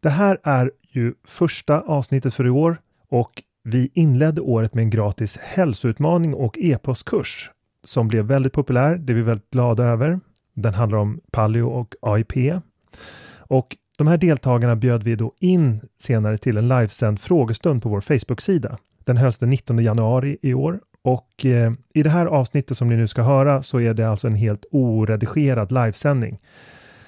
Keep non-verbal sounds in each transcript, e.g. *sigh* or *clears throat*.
Det här är ju första avsnittet för i år och vi inledde året med en gratis hälsoutmaning och e-postkurs som blev väldigt populär. Det är vi väldigt glada över. Den handlar om paleo och AIP. Och de här deltagarna bjöd vi då in senare till en livesänd frågestund på vår Facebook-sida. Den hölls den 19 januari i år och eh, i det här avsnittet som ni nu ska höra så är det alltså en helt oredigerad livesändning.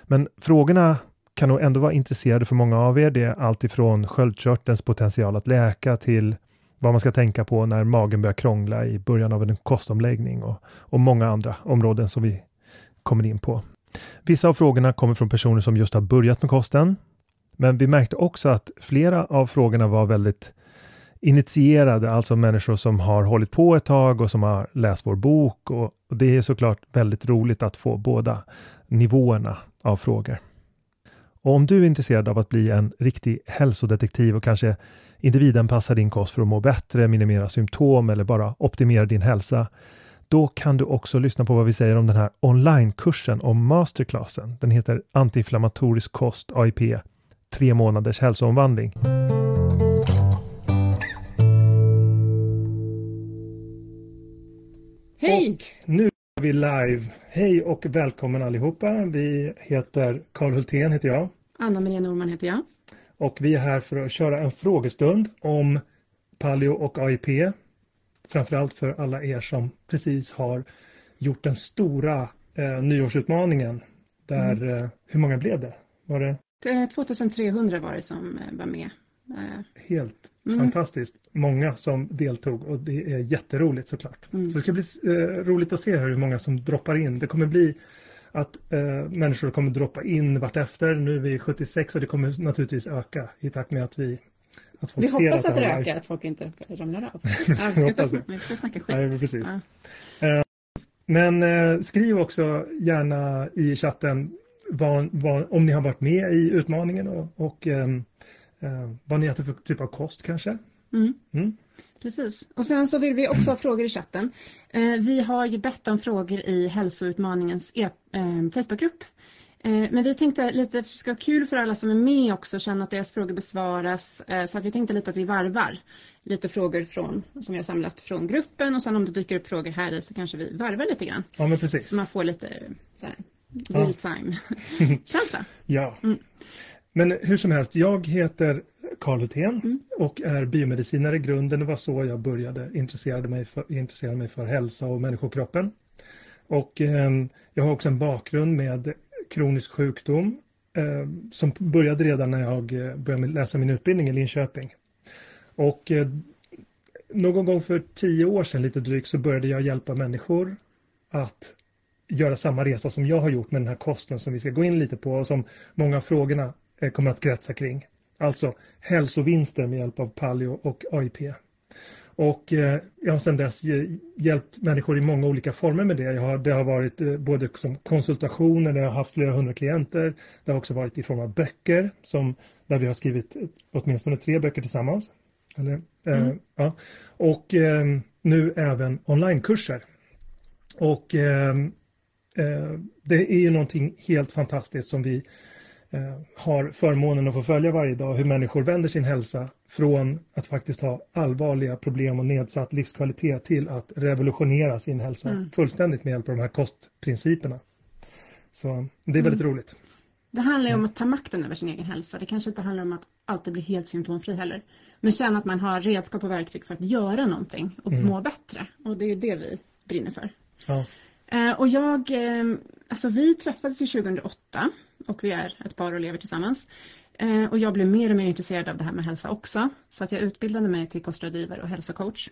Men frågorna kan nog ändå vara intresserade för många av er. Det är allt ifrån sköldkörtelns potential att läka till vad man ska tänka på när magen börjar krångla i början av en kostomläggning och, och många andra områden som vi kommer in på. Vissa av frågorna kommer från personer som just har börjat med kosten. Men vi märkte också att flera av frågorna var väldigt initierade, alltså människor som har hållit på ett tag och som har läst vår bok. Och det är såklart väldigt roligt att få båda nivåerna av frågor. Och om du är intresserad av att bli en riktig hälsodetektiv och kanske individanpassa din kost för att må bättre, minimera symptom eller bara optimera din hälsa, då kan du också lyssna på vad vi säger om den här onlinekursen om masterclassen. Den heter Antiinflammatorisk kost AIP, tre månaders hälsoomvandling. Hej! Och nu vi live. Hej och välkommen allihopa. Vi heter Karl Hultén heter jag. Anna-Maria Norman heter jag. Och vi är här för att köra en frågestund om paleo och AIP. Framförallt för alla er som precis har gjort den stora eh, nyårsutmaningen. Där, mm. eh, hur många blev det? Var det? 2300 var det som eh, var med. Helt mm. fantastiskt många som deltog och det är jätteroligt såklart. Mm. Så det ska bli eh, roligt att se hur många som droppar in. Det kommer bli att eh, människor kommer droppa in vartefter. Nu är vi 76 och det kommer naturligtvis öka i takt med att vi att folk Vi hoppas att, att det ökar, att folk inte ramlar av. *laughs* ja, vi, ska inte, vi ska snacka skit. Nej, precis. Ja. Eh, men eh, skriv också gärna i chatten vad, vad, om ni har varit med i utmaningen och, och ehm, eh, vad ni äter för typ av kost kanske. Mm. Mm. Precis. Och sen så vill vi också ha frågor i chatten. Eh, vi har ju bett om frågor i hälsoutmaningens e eh, Facebookgrupp. Eh, men vi tänkte lite, det ska vara kul för alla som är med också, känna att deras frågor besvaras. Eh, så att vi tänkte lite att vi varvar lite frågor från, som vi har samlat från gruppen och sen om det dyker upp frågor här i så kanske vi varvar lite grann. Ja, men precis. Så man får lite så här, real time-känsla. *laughs* ja. Mm. Men hur som helst, jag heter Karl Hutén mm. och är biomedicinare i grunden. Det var så jag började intressera mig för, intressera mig för hälsa och människokroppen. Och eh, jag har också en bakgrund med kronisk sjukdom eh, som började redan när jag eh, började läsa min utbildning i Linköping. Och eh, någon gång för tio år sedan lite drygt så började jag hjälpa människor att göra samma resa som jag har gjort med den här kosten som vi ska gå in lite på och som många av frågorna kommer att kretsa kring. Alltså hälsovinster med hjälp av paleo och AIP. Och eh, jag har sedan dess hjälpt människor i många olika former med det. Har, det har varit eh, både som konsultationer där jag har haft flera hundra klienter. Det har också varit i form av böcker som, där vi har skrivit åtminstone tre böcker tillsammans. Eller, eh, mm. ja. Och eh, nu även onlinekurser. Och eh, eh, det är ju någonting helt fantastiskt som vi eh, har förmånen att få följa varje dag. Hur människor vänder sin hälsa från att faktiskt ha allvarliga problem och nedsatt livskvalitet till att revolutionera sin hälsa mm. fullständigt med hjälp av de här kostprinciperna. Så det är väldigt mm. roligt. Det handlar ju om att ta makten över sin egen hälsa. Det kanske inte handlar om att alltid bli helt symptomfri heller. Men känna att man har redskap och verktyg för att göra någonting och mm. må bättre. Och det är det vi brinner för. Ja. Eh, och jag, eh, alltså vi träffades ju 2008 och vi är ett par och lever tillsammans. Eh, och jag blev mer och mer intresserad av det här med hälsa också. Så att jag utbildade mig till kostrådgivare och hälsocoach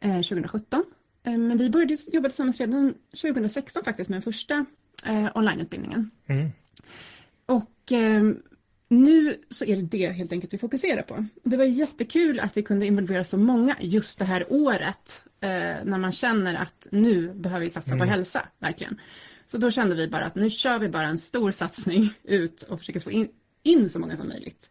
2017. Men vi började jobba tillsammans redan 2016 faktiskt med den första onlineutbildningen. Mm. Och eh, nu så är det det helt enkelt vi fokuserar på. Det var jättekul att vi kunde involvera så många just det här året eh, när man känner att nu behöver vi satsa mm. på hälsa, verkligen. Så då kände vi bara att nu kör vi bara en stor satsning ut och försöker få in, in så många som möjligt.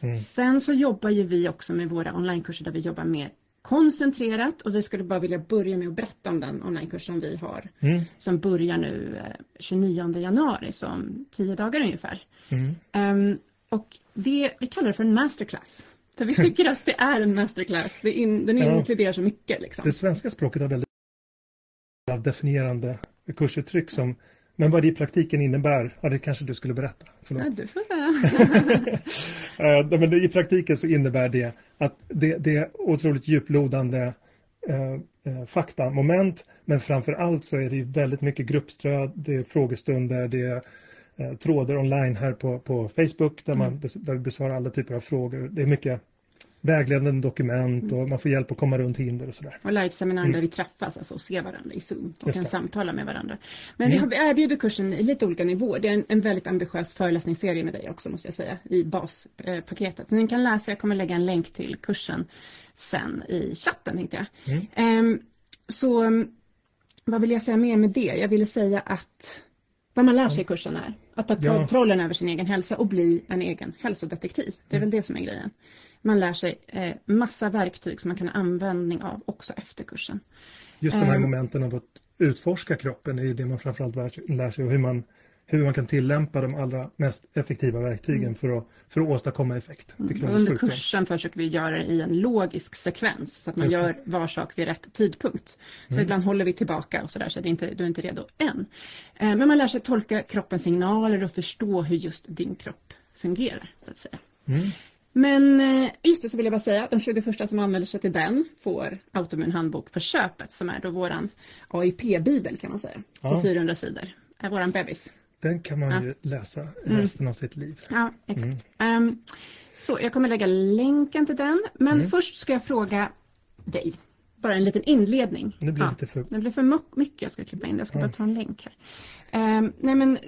Mm. Sen så jobbar ju vi också med våra onlinekurser där vi jobbar mer koncentrerat och vi skulle bara vilja börja med att berätta om den onlinekurs som vi har. Mm. Som börjar nu 29 eh, januari, så om tio dagar ungefär. Mm. Um, och det, vi kallar det för en masterclass. För vi tycker att det är en masterclass. Det in, den ja. inkluderar så mycket. Liksom. Det svenska språket har väldigt definierande kursuttryck som men vad det i praktiken innebär, ja, det kanske du skulle berätta. Förlåt. Ja, du får säga. *laughs* Eh, men I praktiken så innebär det att det, det är otroligt djuplodande eh, eh, faktamoment. Men framför allt så är det väldigt mycket gruppstöd, det är frågestunder, det är eh, trådar online här på, på Facebook där, man, mm. där vi besvarar alla typer av frågor. Det är mycket vägledande dokument och man får hjälp att komma runt hinder och sådär. Och liveseminarier mm. där vi träffas alltså, och ser varandra i Zoom och kan samtala med varandra. Men mm. vi erbjuder kursen i lite olika nivåer. Det är en, en, väldigt ambitiös föreläsningsserie med dig också måste jag säga i baspaketet. Så ni kan läsa, jag kommer lägga en länk till kursen sen i chatten tänkte jag. Mm. Um, så vad vill jag säga mer med det? Jag ville säga att vad man lär sig i kursen är att ta kontrollen ja. över sin egen hälsa och bli en egen hälsodetektiv. Det är mm. väl det som är grejen. Man lär sig eh, massa verktyg som man kan ha användning av också efter kursen. Just de här um, momenten av att utforska kroppen är ju det man framförallt lär sig och hur man, hur man kan tillämpa de allra mest effektiva verktygen mm. för, att, för att åstadkomma effekt. Mm. Under kursen försöker vi göra det i en logisk sekvens så att man gör var sak vid rätt tidpunkt. Så mm. ibland håller vi tillbaka och sådär så det är inte, du är inte redo än. Eh, men man lär sig tolka kroppens signaler och förstå hur just din kropp fungerar så att säga. Men eh, just det så vill jag bara säga att de 21 som anmäler sig till den får Autoimmun handbok på köpet som är då våran AIP-bibel kan man säga. Ja. På 400 sidor. Är våran bebis. Den kan man ja. ju läsa mm. resten mm. av sitt liv. Ja, exakt. Mm. Um, så jag kommer lägga länken till den. Men mm. först ska jag fråga dig. Bara en liten inledning. Det blir ja, lite för... Det blir för mycket jag ska klippa in. Jag ska bara ta en länk här. Um, nej men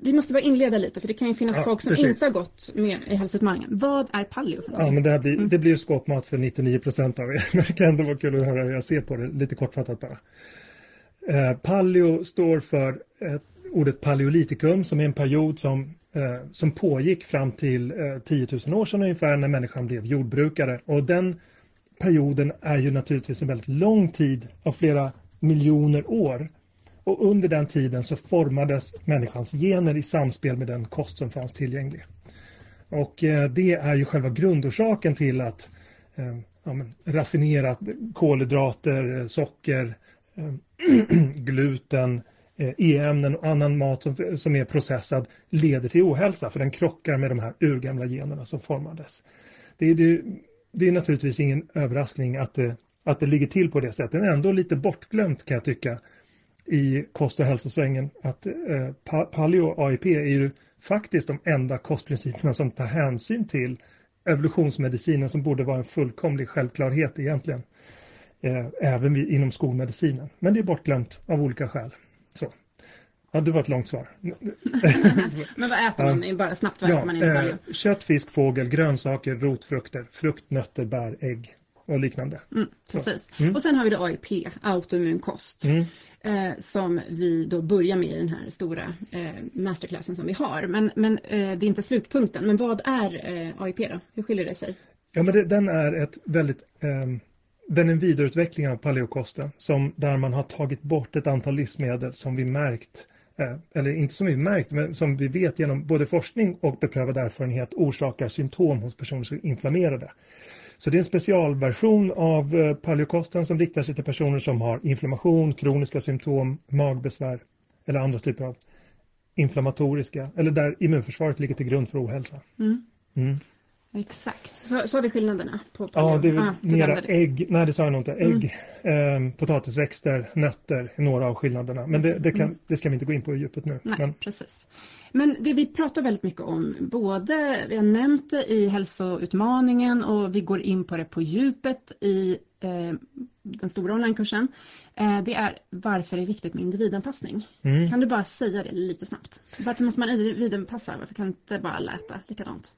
vi måste bara inleda lite för det kan ju finnas ja, folk som precis. inte har gått med i hälsoutmaningen. Vad är paleo för någonting? Ja, men det, blir, mm. det blir skåpmat för 99 procent av er. *laughs* Men det kan ändå vara kul att höra hur jag ser på det, lite kortfattat bara. Eh, paleo står för eh, ordet paleolitikum som är en period som, eh, som pågick fram till eh, 10 000 år sedan ungefär när människan blev jordbrukare. Och den perioden är ju naturligtvis en väldigt lång tid av flera miljoner år och under den tiden så formades människans gener i samspel med den kost som fanns tillgänglig. Och eh, det är ju själva grundorsaken till att eh, ja, men, raffinerat kolhydrater, eh, socker, *clears throat* gluten, E-ämnen och annan mat som, som är processad leder till ohälsa för den krockar med de här urgamla generna som formades. Det är, det, det är naturligtvis ingen överraskning att det, att det ligger till på det sättet, men ändå lite bortglömt kan jag tycka i kost och hälsosvängen att eh, paleo och AIP är ju faktiskt de enda kostprinciperna som tar hänsyn till evolutionsmedicinen som borde vara en fullkomlig självklarhet egentligen. Eh, även vid, inom skolmedicinen. Men det är bortglömt av olika skäl. Så. Ja, det var ett långt svar. *laughs* Men vad äter man? Bara snabbt, vad ja, äter man inom eh, Kött, fisk, fågel, grönsaker, rotfrukter, frukt, nötter, bär, ägg och liknande. Mm, precis. Mm. Och sen har vi då AIP, autoimmun kost. Mm. Eh, som vi då börjar med i den här stora eh, masterclassen som vi har. Men, men eh, det är inte slutpunkten. Men vad är eh, AIP då? Hur skiljer det sig? Ja, men det, den är ett väldigt ehm, den är en vidareutveckling av paleokosten som där man har tagit bort ett antal livsmedel som vi märkt eh, eller inte som vi märkt, men som vi vet genom både forskning och beprövad erfarenhet orsakar symptom hos personer som är inflammerade. Så det är en specialversion av eh, paleokosten som riktar sig till personer som har inflammation, kroniska symptom, magbesvär eller andra typer av inflammatoriska eller där immunförsvaret ligger till grund för ohälsa. Mm. Mm. Exakt, så, så har vi skillnaderna på. Ja, det är ah, mera ägg, nej det sa jag nog inte, ägg, mm. eh, potatisväxter, nötter är några av skillnaderna. Men det, det, kan, mm. det ska vi inte gå in på i djupet nu. Nej, men... precis. Men det vi pratar väldigt mycket om, både, vi har nämnt det i hälsoutmaningen och vi går in på det på djupet i eh, den stora onlinekursen. Eh, det är varför det är viktigt med individanpassning. Mm. Kan du bara säga det lite snabbt? Varför måste man individanpassa? Varför kan inte bara läta likadant?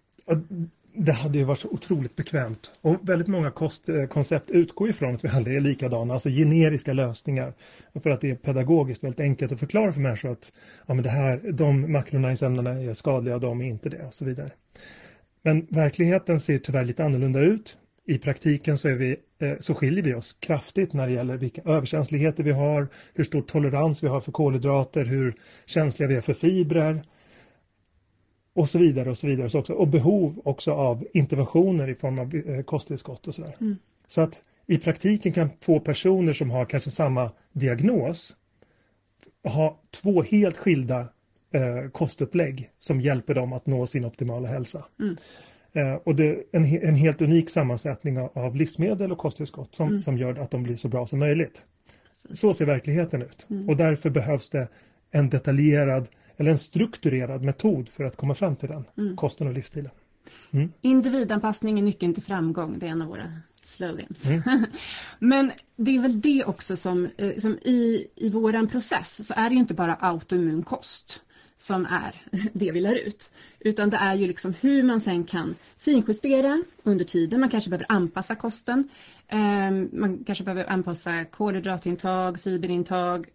Det hade ju varit så otroligt bekvämt. Och väldigt många kostkoncept eh, utgår ifrån att vi aldrig är likadana, alltså generiska lösningar. För att det är pedagogiskt väldigt enkelt att förklara för människor att ja, men det här, de makronäringsämnena är skadliga och de är inte det och så vidare. Men verkligheten ser tyvärr lite annorlunda ut. I praktiken så, är vi, eh, så skiljer vi oss kraftigt när det gäller vilka överkänsligheter vi har, hur stor tolerans vi har för kolhydrater, hur känsliga vi är för fibrer och så vidare och så vidare. Så också, och behov också av interventioner i form av eh, kosttillskott och sådär. Mm. Så att i praktiken kan två personer som har kanske samma diagnos ha två helt skilda eh, kostupplägg som hjälper dem att nå sin optimala hälsa. Mm. Eh, och det är en, en helt unik sammansättning av, av livsmedel och kosttillskott som, mm. som gör att de blir så bra som möjligt. Precis. Så ser verkligheten ut mm. och därför behövs det en detaljerad eller en strukturerad metod för att komma fram till den mm. kosten och livsstilen. Mm. Individanpassning är nyckeln till framgång, det är en av våra slogans. Mm. *laughs* Men det är väl det också som, eh, som i, i våran process så är det ju inte bara autoimmun kost som är *laughs* det vi lär ut. Utan det är ju liksom hur man sen kan finjustera under tiden. Man kanske behöver anpassa kosten. Ehm, man kanske behöver anpassa kolhydratintag, fiberintag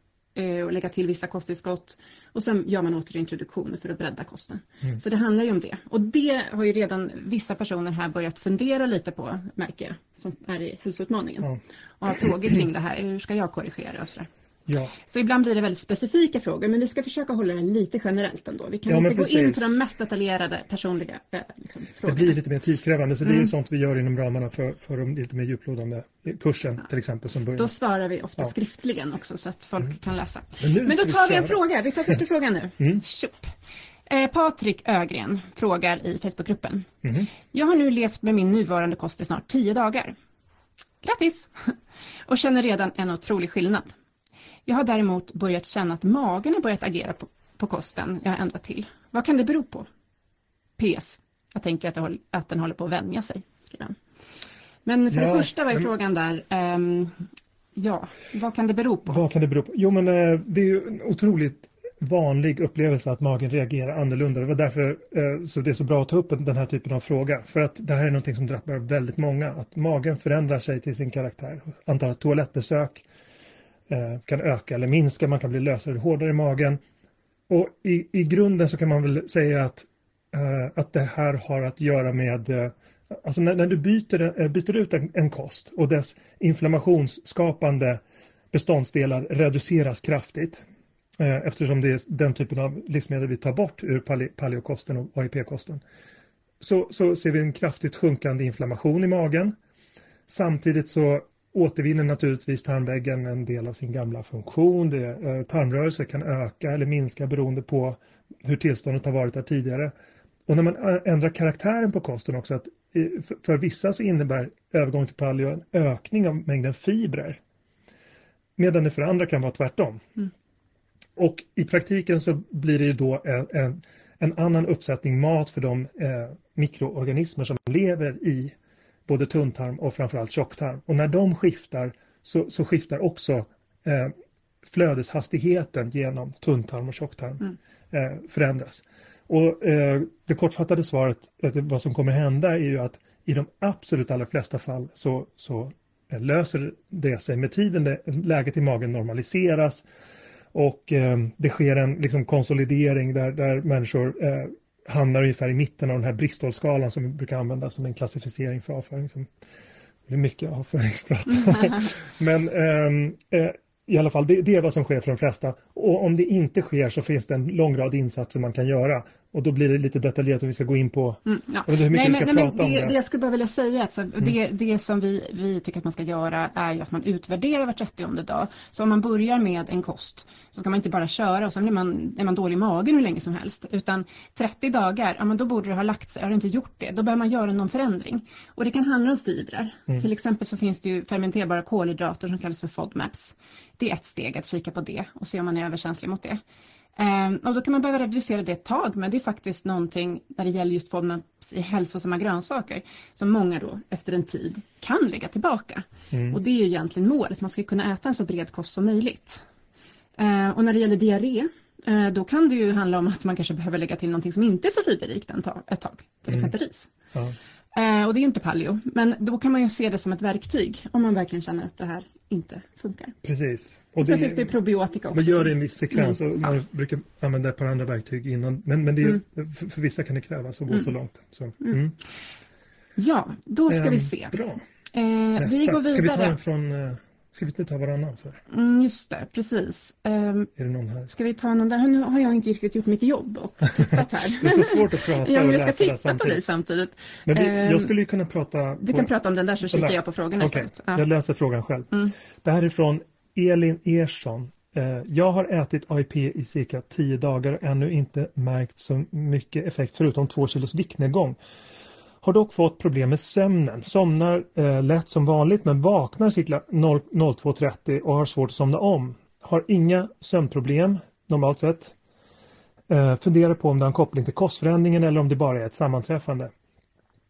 och lägga till vissa kosttillskott. Och sen gör man återintroduktioner för att bredda kosten. Mm. Så det handlar ju om det. Och det har ju redan vissa personer här börjat fundera lite på, märker jag, som är i hälsoutmaningen. Ja. Och har frågor kring det här. Hur ska jag korrigera och sådär. Ja. Så ibland blir det väldigt specifika frågor men vi ska försöka hålla det lite generellt ändå. Vi kan ja, inte gå in på de mest detaljerade personliga eh, liksom, frågorna. Det blir lite mer tidskrävande så mm. det är ju mm. sånt vi gör inom ramarna för, för de lite mer djuplodande kursen ja. till exempel. Som börjar. Då svarar vi ofta skriftligen också så att folk mm. kan läsa. Men, men då tar vi en fråga. Vi tar första *laughs* frågan nu. Mm. Eh, Patrik Ögren frågar i Facebookgruppen. Mm. Jag har nu levt med min nuvarande kost i snart tio dagar. Grattis! *laughs* Och känner redan en otrolig skillnad. Jag har däremot börjat känna att magen har börjat agera på, på kosten jag har ändrat till. Vad kan det bero på? PS. Jag tänker att, det, att den håller på att vänja sig. Skriver Men för ja, det första var ju men... frågan där. Um, ja, vad kan det bero på? Vad kan det bero på? Jo men uh, det är ju en otroligt vanlig upplevelse att magen reagerar annorlunda. Det var därför uh, så det är så bra att ta upp den här typen av fråga. För att det här är något som drabbar väldigt många. Att magen förändrar sig till sin karaktär. Antalet toalettbesök, Eh, Eh, kan öka eller minska, man kan bli lösare och hårdare i magen. Och i, i grunden så kan man väl säga att, eh, att det här har att göra med eh, Alltså när, när, du byter, byter ut en, en, kost och dess inflammationsskapande beståndsdelar reduceras kraftigt eftersom det är den typen av livsmedel vi tar bort ur paleokosten och AIP-kosten. Så, så ser vi en kraftigt sjunkande inflammation i magen. Samtidigt så återvinner naturligtvis tarmväggen en del av sin gamla funktion. Det, eh, tarmrörelse kan öka eller minska beroende på hur tillståndet har varit där tidigare. Och när man ändrar karaktären på kosten också, att för vissa så innebär övergång till paleo en ökning av mängden fibrer. Medan det för andra kan vara tvärtom. Mm. Och i praktiken så blir det ju då en, en, en annan uppsättning mat för de eh, mikroorganismer som lever i både tunntarm och framförallt tjocktarm. Och när de skiftar så, så skiftar också eh, flödeshastigheten genom tunntarm och tjocktarm mm. eh, förändras. Och eh, det kortfattade svaret, att vad som kommer hända är ju att i de absolut allra flesta fall så, så eh, löser det sig med tiden. Läget i magen normaliseras och eh, det sker en liksom, konsolidering där, där människor eh, hamnar ungefär i mitten av den här Bristolskalan som vi brukar använda som en klassificering för avföring. Som, det är mycket avföringsprat. *laughs* Men ehm, eh, i alla fall, det, det, är vad som sker för de flesta. Och om det inte sker så finns det en lång rad insatser man kan göra. Och då blir det lite detaljerat om vi ska gå in på mm, ja. hur mycket nej, vi ska men, prata nej, om det. Det jag skulle bara vilja säga, att mm. det, det som vi, vi tycker att man ska göra är ju att man utvärderar var 30 dag. Så om man börjar med en kost så ska man inte bara köra och sen blir man, är man dålig i magen hur länge som helst. Utan 30 dagar, ja men då borde det ha lagt sig. Har det inte gjort det, då behöver man göra någon förändring. Och det kan handla om fibrer. Mm. Till exempel så finns det ju fermenterbara kolhydrater som kallas för FODMAPs. Det är ett steg att kika på det och se om man är överkänslig mot det. Um, och då kan man behöva reducera det ett tag, men det är faktiskt någonting när det gäller just FODMAPs i hälsosamma grönsaker som många då efter en tid kan lägga tillbaka. Mm. Och det är ju egentligen målet, man ska kunna äta en så bred kost som möjligt. Uh, och när det gäller diarré, uh, då kan det ju handla om att man kanske behöver lägga till någonting som inte är så fiberrikt ett tag, till mm. exempel ris. Ja. Uh, och det är ju inte paleo, men då kan man ju se det som ett verktyg om man verkligen känner att det här inte funkar. Precis. Och Sen det, finns det probiotika också. Man gör det i en viss sekvens mm. och man ja. brukar använda ett par andra verktyg innan. Men, men det är, mm. för, för, vissa kan det krävas att gå mm. så långt. Så, mm. Mm. Ja, då ska vi ehm, se. Bra. Eh, vi går vidare. Ska vi ta en från eh, Ska vi inte ta varannan? Så mm, just det, precis. Um, är det någon här? Ska vi ta någon där? Nu har jag inte riktigt gjort mycket jobb och tittat här. *laughs* det är så svårt att prata *laughs* ja, och läsa Jag ska titta på dig samtidigt. Men det, jag ehm, skulle ju kunna prata... Du kan prata om den där så kikar jag på frågorna okay. istället. Ja. Jag läser frågan själv. Mm. Det här är från Elin Ersson. Uh, jag har ätit AIP i cirka tio dagar och ännu inte märkt så mycket effekt förutom två kilos viktnedgång. Har dock fått problem med sömnen. Somnar eh, lätt som vanligt men vaknar cirka 02.30 och har svårt att somna om. Har inga sömnproblem normalt sett. Eh, funderar på om det har en koppling till kostförändringen eller om det bara är ett sammanträffande.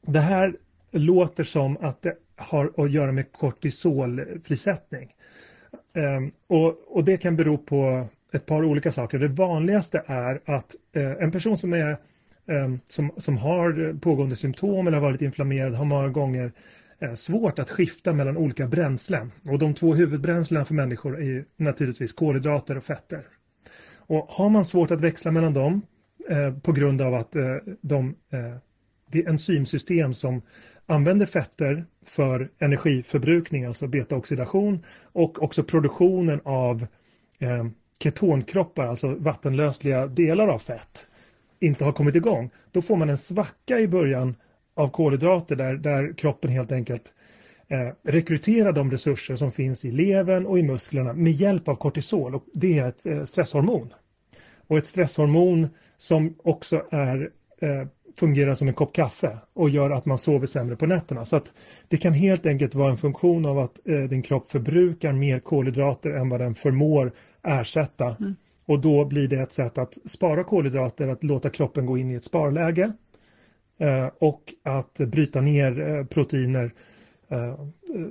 Det här låter som att det har att göra med kortisolfrisättning. Eh, och, och det kan bero på ett par olika saker. Det vanligaste är att eh, en person som är Ehm, som, som har pågående symptom eller har varit inflammerad har många gånger eh, svårt att skifta mellan olika bränslen. Och de två huvudbränslena för människor är ju naturligtvis kolhydrater och fetter. Och har man svårt att växla mellan dem eh, på grund av att eh, de, eh, det enzymsystem som använder fetter för energiförbrukning, alltså betaoxidation och också produktionen av ehm, ketonkroppar, alltså vattenlösliga delar av fett inte har kommit igång, då får man en svacka i början av kolhydrater där, där kroppen helt enkelt eh, rekryterar de resurser som finns i levern och i musklerna med hjälp av kortisol. Och det är ett eh, stresshormon. Och ett stresshormon som också är, eh, fungerar som en kopp kaffe och gör att man sover sämre på nätterna. Så att det kan helt enkelt vara en funktion av att eh, din kropp förbrukar mer kolhydrater än vad den förmår ersätta. Mm. Och då blir det ett sätt att spara kolhydrater, att låta kroppen gå in i ett sparläge eh, och att bryta ner eh, proteiner, eh,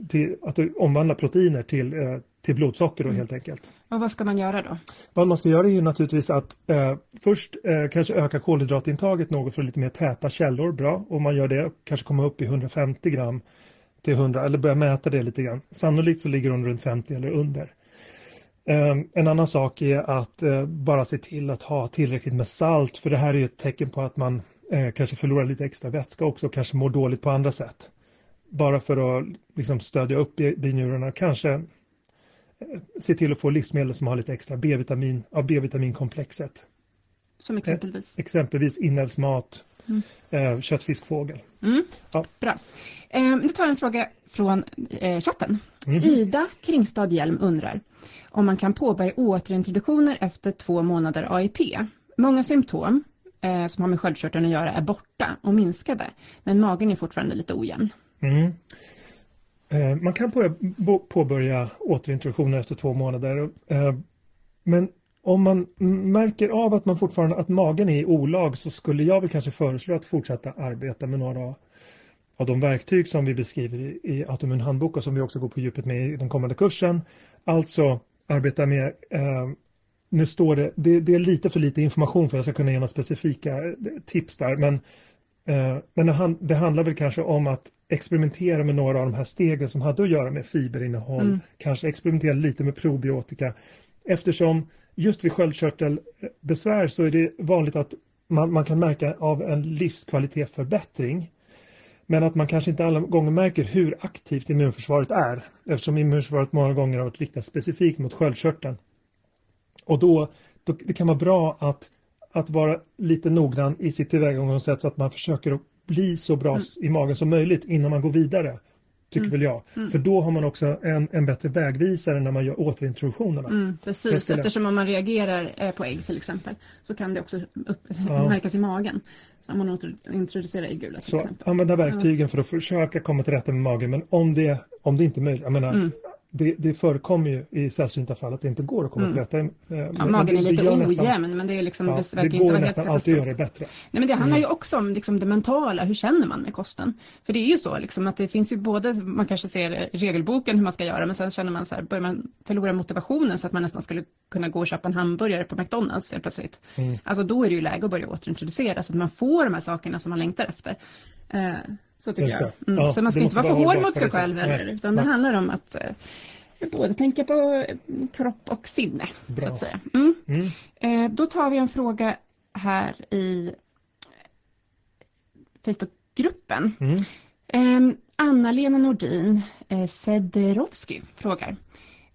till, att omvandla proteiner till, till blodsocker då, mm. helt enkelt. Och vad ska man göra då? Vad man ska göra är ju naturligtvis att eh, först eh, kanske öka kolhydratintaget något för lite mer täta källor, bra. Om man gör det, kanske komma upp i 150 gram till 100 eller börja mäta det lite grann. Sannolikt så ligger hon runt 50 eller under. Ehm, en annan sak är att eh, bara se till att ha tillräckligt med salt för det här är ett tecken på att man eh, kanske förlorar lite extra vätska också och kanske mår dåligt på andra sätt. Bara för att liksom stödja upp binjurarna. Kanske se till att få livsmedel som har lite extra B-vitamin av B-vitaminkomplexet. Som exempelvis? Exempelvis inälvsmat, mm. eh, kött, fisk, fågel. Mm. Ja. Bra. Eh, nu tar jag en fråga från eh, chatten. Mm. Ida Kringstad Hjelm undrar om man kan påbörja återintroduktioner efter två månader AIP. Många symptom som har med sköldkörteln att göra är borta och minskade, men magen är fortfarande lite ojämn. Mm. Man kan påbörja återintroduktioner efter två månader. Men om man märker av att man fortfarande att magen är i olag så skulle jag väl kanske föreslå att fortsätta arbeta med några av de verktyg som vi beskriver i, Autoimmun handbok och som vi också går på djupet med i den kommande kursen. Alltså arbeta med eh, nu står det, det, det, är lite för lite information för att jag ska kunna ge några specifika eh, tips där men, eh, men det, det, handlar väl kanske om att experimentera med några av de här stegen som hade att göra med fiberinnehåll, mm. kanske experimentera lite med probiotika eftersom just vid sköldkörtelbesvär så är det vanligt att man, man kan märka av en livskvalitetsförbättring men att man kanske inte alla gånger märker hur aktivt immunförsvaret är eftersom immunförsvaret många gånger har varit riktat specifikt mot sköldkörteln. Och då, då det kan vara bra att, att vara lite noggrann i sitt tillvägagångssätt så att man försöker att bli så bra mm. i magen som möjligt innan man går vidare. Tycker mm. väl jag. Mm. För då har man också en, en bättre vägvisare när man gör återintroduktionerna. Mm, precis, eftersom om man reagerar eh, på ägg till exempel så kan det också upp, ja. märkas i magen. Om man återintroducerar äggula till så exempel. Använda verktygen ja. för att försöka komma till rätta med magen men om det, om det inte är möjligt, jag menar mm det, det förekommer ju i sällsynta fall att det inte går att komma mm. till rätta. Eh, ja, magen är lite ojämn men det är liksom, ja, det, det går inte nästan alltid att göra det bättre. Nej men det handlar mm. ju också om liksom det mentala, hur känner man med kosten? För det är ju så liksom att det finns ju både, man kanske ser regelboken hur man ska göra men sen känner man så här, börjar man förlora motivationen så att man nästan skulle kunna gå och köpa en hamburgare på McDonalds helt plötsligt. Mm. Alltså då är det ju läge att börja återintroducera så att man får de här sakerna som man längtar efter. Eh, så tycker jag. Mm. Ja, så man ska inte vara för hård mot sig själv heller, utan det handlar om att eh, både tänka på eh, kropp och sinne. Bra. Så att säga. Mm. Mm. Eh, då tar vi en fråga här i Facebookgruppen. Mm. Eh, Anna-Lena Nordin eh, Sederovsky frågar.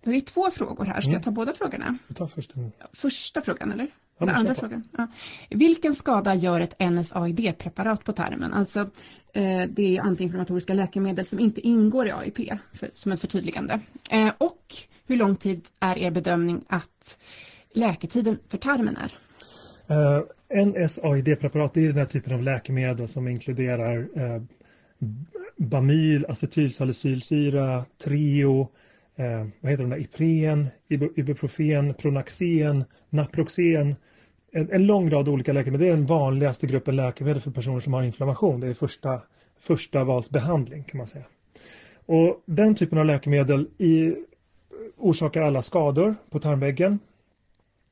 Det är två frågor här, ska mm. jag ta båda frågorna? Jag tar första. Första frågan, eller? Ja, andra frågan. Ja. Vilken skada gör ett NSAID-preparat på tarmen? Alltså, eh, Eh, det är antiinflammatoriska läkemedel som inte ingår i AIP, för, som ett förtydligande. Eh, och hur lång tid är er bedömning att läketiden för tarmen är? Eh, uh, NSAID-preparat är den här typen av läkemedel som inkluderar uh, Bamyl, acetylsalicylsyra, Treo, eh, vad heter de där, Ipren, Ibuprofen, Pronaxen, Naproxen. En, en, lång rad olika läkemedel. Det är den vanligaste gruppen läkemedel för personer som har inflammation. Det är första, första valsbehandling kan man säga. Och den typen av läkemedel i, orsakar alla skador på tarmväggen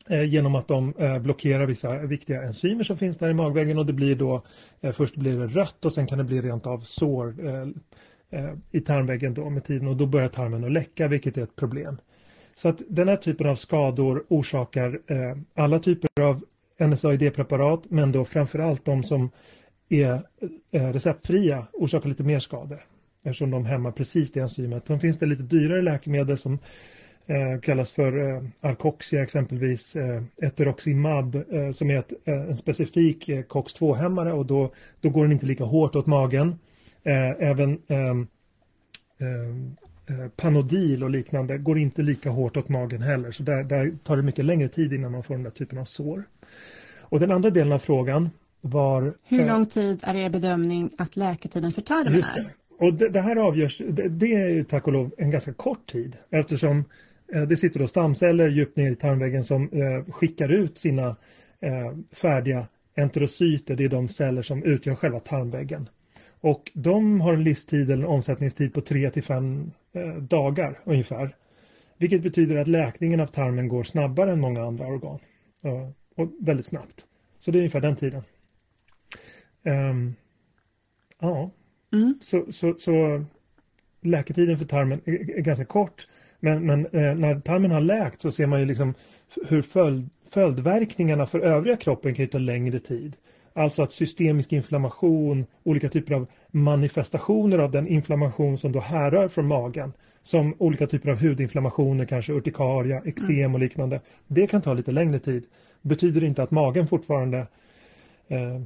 eh, genom att de eh, blockerar vissa viktiga enzymer som finns där i magväggen och det blir då eh, först blir det rött och sen kan det bli rent av sår eh, Eh, i tarmväggen då med tiden och då börjar tarmen att läcka vilket är ett problem. Så att den här typen av skador orsakar eh, alla typer av NSAID-preparat men då framförallt de som är eh, receptfria orsakar lite mer skador eftersom de hämmar precis det enzymet. Sen finns det lite dyrare läkemedel som eh, kallas för eh, Alcoxia exempelvis, eh, Eteroximab eh, som är ett, eh, en specifik eh, COX-2-hämmare och då, då går den inte lika hårt åt magen eh, även ehm, ehm, Panodil och liknande går inte lika hårt åt magen heller. Så där, där, tar det mycket längre tid innan man får den där typen av sår. Och den andra delen av frågan var... Hur eh, lång tid är er bedömning att läketiden för tarmen är? Och det, det, här avgörs, det, det, är ju tack och lov en ganska kort tid eftersom eh, det sitter då stamceller djupt ner i tarmväggen som eh, skickar ut sina eh, färdiga enterocyter, det är de celler som utgör själva tarmväggen. Och de har en livstid eller en omsättningstid på 3 till 5 eh, dagar ungefär. Vilket betyder att läkningen av tarmen går snabbare än många andra organ. Uh, och väldigt snabbt. Så det är ungefär den tiden. Um, ja, mm. så, så, så läketiden för tarmen är, är ganska kort. Men, men eh, när tarmen har läkt så ser man ju liksom hur följd, följdverkningarna för övriga kroppen kan ta längre tid. Alltså att systemisk inflammation, olika typer av manifestationer av den inflammation som då härrör från magen. Som olika typer av hudinflammationer, kanske urtikaria, eksem och liknande. Det kan ta lite längre tid. Betyder inte att magen fortfarande eh,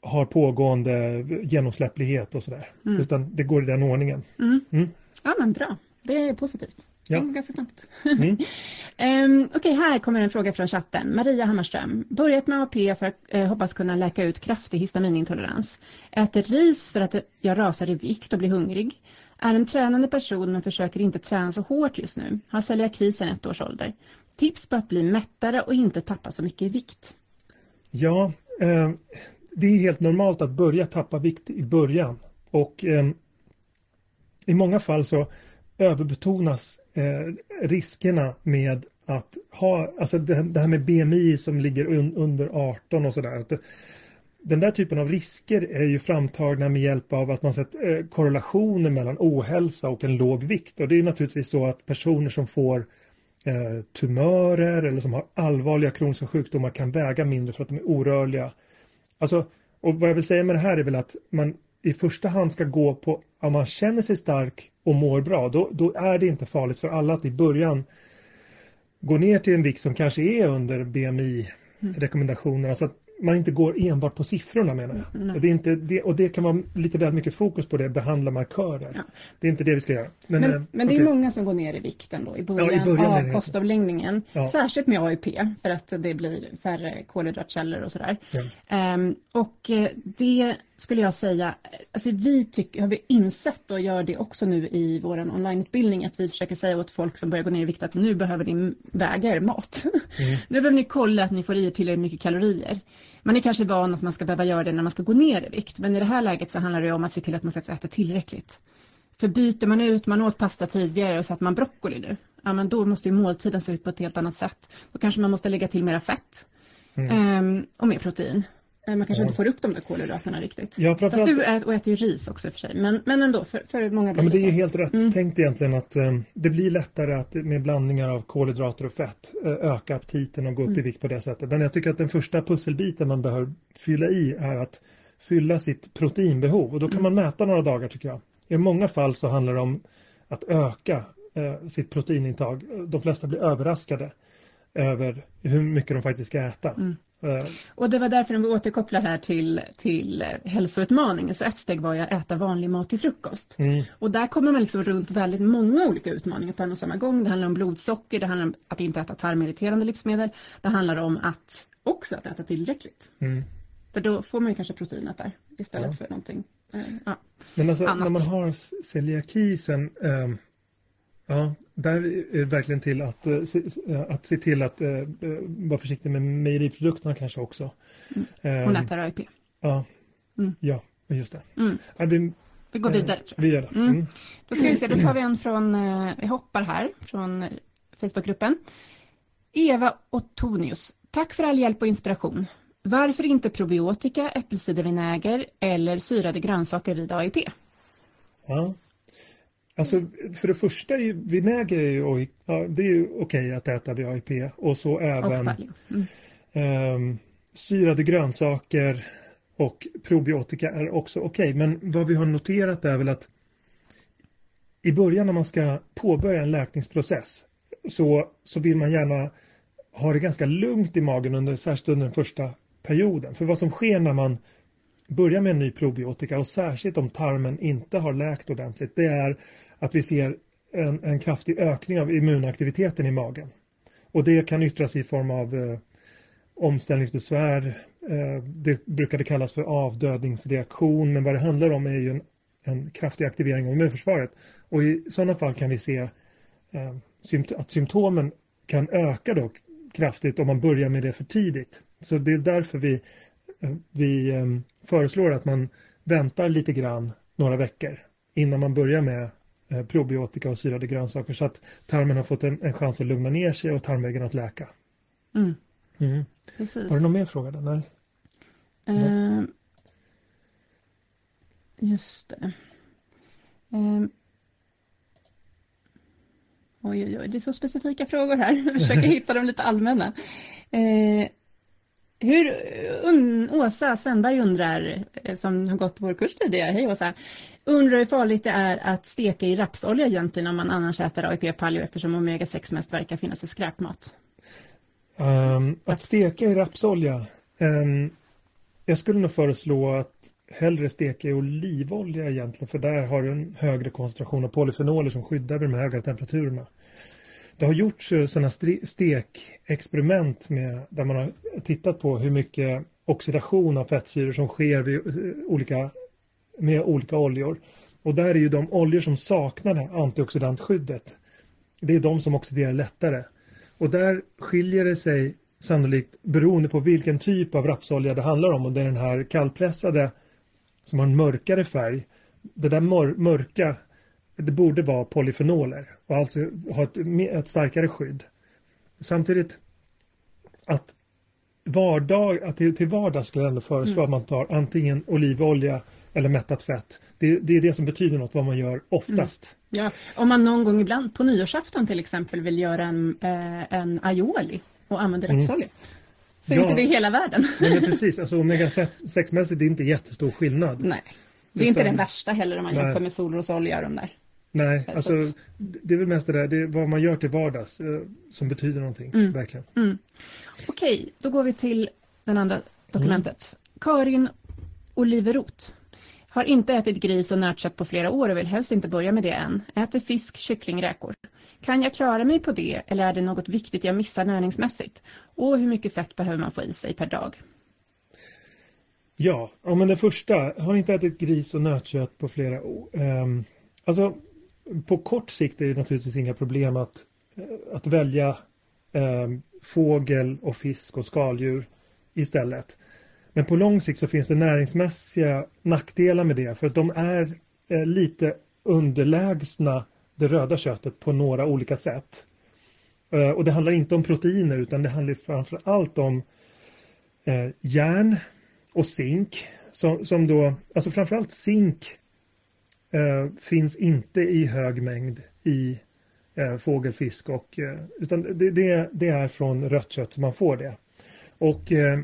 har pågående genomsläpplighet och sådär. Mm. Utan det går i den ordningen. Mm. Mm. Ja men bra, det är positivt. Ja. Ganska snabbt. Mm. um, *laughs* Okej, okay, här kommer en fråga från chatten. Maria Hammarström. Börjat med AP för att eh, hoppas kunna läka ut kraftig histaminintolerans. Äter ris för att jag rasar i vikt och blir hungrig. Är en tränande person men försöker inte träna så hårt just nu. Har celiaki sedan ett års ålder. Tips på att bli mättare och inte tappa så mycket i vikt. Ja, eh, det är helt normalt att börja tappa vikt i början. Och eh, i många fall så överbetonas eh, riskerna med att ha, alltså det, det här med BMI som ligger un, under 18 och sådär. Den där typen av risker är ju framtagna med hjälp av att man sett eh, korrelationer mellan ohälsa och en låg vikt. Och det är naturligtvis så att personer som får eh, tumörer eller som har allvarliga kroniska sjukdomar kan väga mindre för att de är orörliga. Alltså, och vad jag vill säga med det här är väl att man i första hand ska gå på om man känner sig stark och mår bra, då, då är det inte farligt för alla att i början gå ner till en vikt som kanske är under BMI-rekommendationerna. Så att man inte går enbart på siffrorna menar jag. Mm. Det är inte det, och det kan vara lite väl mycket fokus på det, behandla markörer. Ja. Det är inte det vi ska göra. Men, men, äh, men det okay. är många som går ner i vikten då i början, ja, i början av kostavläggningen. Ja. Särskilt med AIP för att det blir färre kolhydratkällor och sådär. Um, och eh, det skulle jag säga, alltså vi tycker, har vi insett och gör det också nu i vår onlineutbildning att vi försöker säga åt folk som börjar gå ner i vikt att nu behöver ni väga er mat. Mm. *laughs* nu behöver ni kolla att ni får i er tillräckligt mycket kalorier. Man är kanske van att man ska behöva göra det när man ska gå ner i vikt men i det här läget så handlar det om att se till att man faktiskt äter tillräckligt. För byter man ut, man åt pasta tidigare och så att man broccoli nu, ja men då måste ju måltiden se ut på ett helt annat sätt. Då kanske man måste lägga till mera fett mm. um, och mer protein. Eh, man kanske ja. inte får upp de där kolhydraterna riktigt. Ja, Fast du äter, och äter ju ris också för sig. Men, men ändå, för, för många blir ja, men det, det är ju helt rätt mm. tänkt egentligen att um, det blir lättare att med blandningar av kolhydrater och fett uh, öka aptiten och gå upp mm. i vikt på det sättet. Men jag tycker att den första pusselbiten man behöver fylla i är att fylla sitt proteinbehov och då kan mm. man mäta några dagar tycker jag. I många fall så handlar det om att öka uh, sitt proteinintag. De flesta blir överraskade över hur mycket de faktiskt ska äta. Mm. Uh, och det var därför vi återkopplar här till, till hälsoutmaningen. Så ett steg var ju att äta vanlig mat till frukost. Mm. Och där kommer man liksom runt väldigt många olika utmaningar på en och samma gång. Det handlar om blodsocker, det handlar om att inte äta tarmirriterande livsmedel. Det handlar om att också att äta tillräckligt. Mm. För då får man ju kanske proteinet där istället ja. för någonting uh, ja, Men alltså annat. när man har celiaki sen um Ja, där är det verkligen till att, eh, eh, att se till att uh, vara försiktig med mejeriprodukterna kanske också. Mm. Hon äter AIP. Ja, mm. ja just det. Mm. vi, vi går vidare. Tror jag. Vi gör det. Mm. mm. Då ska vi se, då tar vi en från, vi hoppar här från Facebookgruppen. Eva Ottonius, tack för all hjälp och inspiration. Varför inte probiotika, äppelcidervinäger eller syrade grönsaker vid AIP? Ja, Alltså för det första, är vinäger är ju, ja, det är ju okej att äta vid AIP och så även och mm. eh, syrade grönsaker och probiotika är också okej. Men vad vi har noterat är väl att i början när man ska påbörja en läkningsprocess så, så vill man gärna ha det ganska lugnt i magen under, särskilt under den första perioden. För vad som sker när man börjar med en ny probiotika och särskilt om tarmen inte har läkt ordentligt det är att vi ser en, en kraftig ökning av immunaktiviteten i magen. Och det kan yttras i form av eh, omställningsbesvär. Eh, det brukade kallas för avdödningsreaktion men vad det handlar om är ju en, en kraftig aktivering av immunförsvaret. Och i sådana fall kan vi se eh, symt att symptomen kan öka då kraftigt om man börjar med det för tidigt. Så det är därför vi, eh, vi eh, föreslår att man väntar lite grann några veckor innan man börjar med probiotika och syrade grönsaker så att tarmen har fått en, en chans att lugna ner sig och tarmväggen att läka. Mm. Mm. Har du någon mer fråga? Där? Nej. Uh, just det. Uh, oj, oj, oj, det är så specifika frågor här. *laughs* Jag försöker hitta dem lite allmänna. Uh, hur, un, Åsa Svenberg undrar, eh, som har gått vår kurs tidigare, hej Åsa, undrar hur farligt det är att steka i rapsolja egentligen om man annars äter AIP paleo eftersom omega-6 mest verkar finnas i skräpmat. Um, att steka i rapsolja, um, jag skulle nog föreslå att hellre steka i olivolja egentligen för där har du en högre koncentration av polyfenoler som skyddar vid de höga temperaturerna. Det har gjorts sådana stekexperiment med, där man har tittat på hur mycket oxidation av fettsyror som sker vid eh, olika, med olika oljor. Och där är ju de oljor som saknar antioxidantskyddet. Det är de som oxiderar lättare. Och där skiljer det sig sannolikt beroende på vilken typ av rapsolja det handlar om. Och det är den här kallpressade som har en mörkare färg. Det där mörka det borde vara polyfenoler och alltså ha ett, ett starkare skydd. Samtidigt att vardag, att till, till vardags skulle jag ändå föreslå mm. att man tar antingen olivolja eller mättat fett. Det, det, är det som betyder något vad man gör oftast. Mm. Ja, om man någon gång ibland på nyårsafton till exempel vill göra en, eh, en aioli och använder rapsolja. Mm. Så ja. är inte det hela världen. Nej, men precis, alltså omega 6-mässigt är det inte jättestor skillnad. Nej, det är Utan, inte den värsta heller om man jämför med solrosolja och de där. Nej, alltså det är väl mest det där, det är vad man gör till vardags eh, som betyder någonting, mm. verkligen. Mm. Okej, då går vi till det andra dokumentet. Mm. Karin Oliveroth har inte ätit gris och nötkött på flera år och vill helst inte börja med det än. Äter fisk, kyckling, räkor. Kan jag klara mig på det eller är det något viktigt jag missar näringsmässigt? Och hur mycket fett behöver man få i sig per dag? Ja, ja men den första, har inte ätit gris och nötkött på flera år. Um, alltså på kort sikt är det naturligtvis inga problem att, eh, att välja eh, fågel och fisk och skaldjur istället. Men på lång sikt så finns det näringsmässiga nackdelar med det för att de är eh, lite underlägsna det röda köttet på några olika sätt. Eh, och det handlar inte om proteiner utan det handlar framför allt om eh, järn och zink. Som, som då, alltså framförallt zink Eh, finns inte i hög mängd i eh, fågelfisk och eh, utan det, det, det, är från rött kött som man får det. Och eh,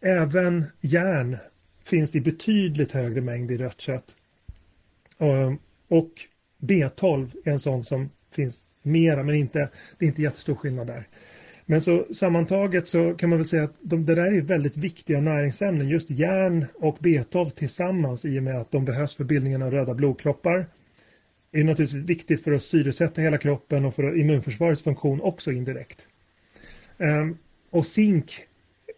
även järn finns i betydligt högre mängd i rött kött. Eh, och B12 är en sån som finns mera men inte, det är inte jättestor skillnad där. Men så sammantaget så kan man väl säga att de, det där är väldigt viktiga näringsämnen. Just järn och B12 tillsammans i och med att de behövs för bildningen av röda blodkroppar. är naturligtvis viktigt för att syresätta hela kroppen och för immunförsvarets funktion också indirekt. Um, och zink,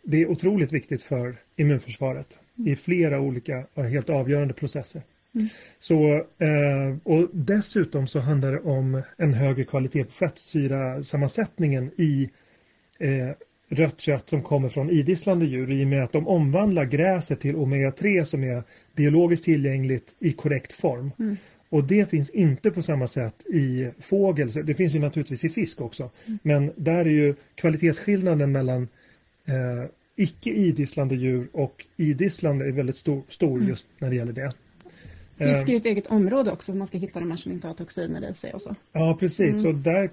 det är otroligt viktigt för immunförsvaret i flera olika helt avgörande processer. Mm. Så, eh, och dessutom så handlar det om en högre kvalitet på fettsyrasammansättningen i eh, rött kött som kommer från idisslande djur i och med att de omvandlar gräset till omega-3 som är biologiskt tillgängligt i korrekt form. Mm. Och det finns inte på samma sätt i fågel. Det finns ju naturligtvis i fisk också. Mm. Men där är ju kvalitetsskillnaden mellan eh, icke idisslande djur och idisslande är väldigt stor, stor mm. just när det gäller det. Fisk är ju ett eget område också, man ska hitta de här som inte har toxiner i sig och så. Ja, precis. Så mm. där,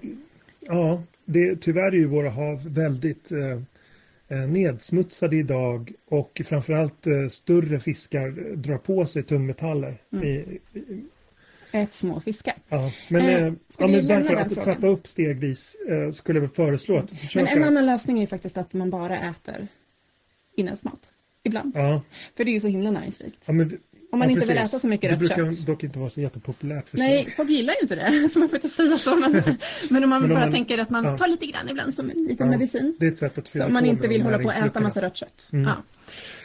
ja, det, tyvärr är ju våra hav väldigt eh, eh, nedsmutsade idag och framförallt eh, större fiskar drar på sig tungmetaller. Mm. I, i, Ät små fiskar. Ja, men, eh, eh ja, men därför att frågan? trappa upp stegvis eh, skulle jag föreslå att försöka... Men en annan lösning är ju faktiskt att man bara äter inälvsmat. Ibland. Ja. För det är ju så himla näringsrikt. Ja, men om man ja, inte vill äta så mycket rött kött. Det brukar dock inte vara så jättepopulärt. Förstås. Nej, folk gillar ju inte det. *laughs* Så man får inte säga så. Men, *laughs* men om man men om bara man, tänker att man ja. tar lite grann ibland som en liten ja, medicin. Det är ett sätt att Så om man inte vill hålla på och äta massa rött kött. Mm. Ja.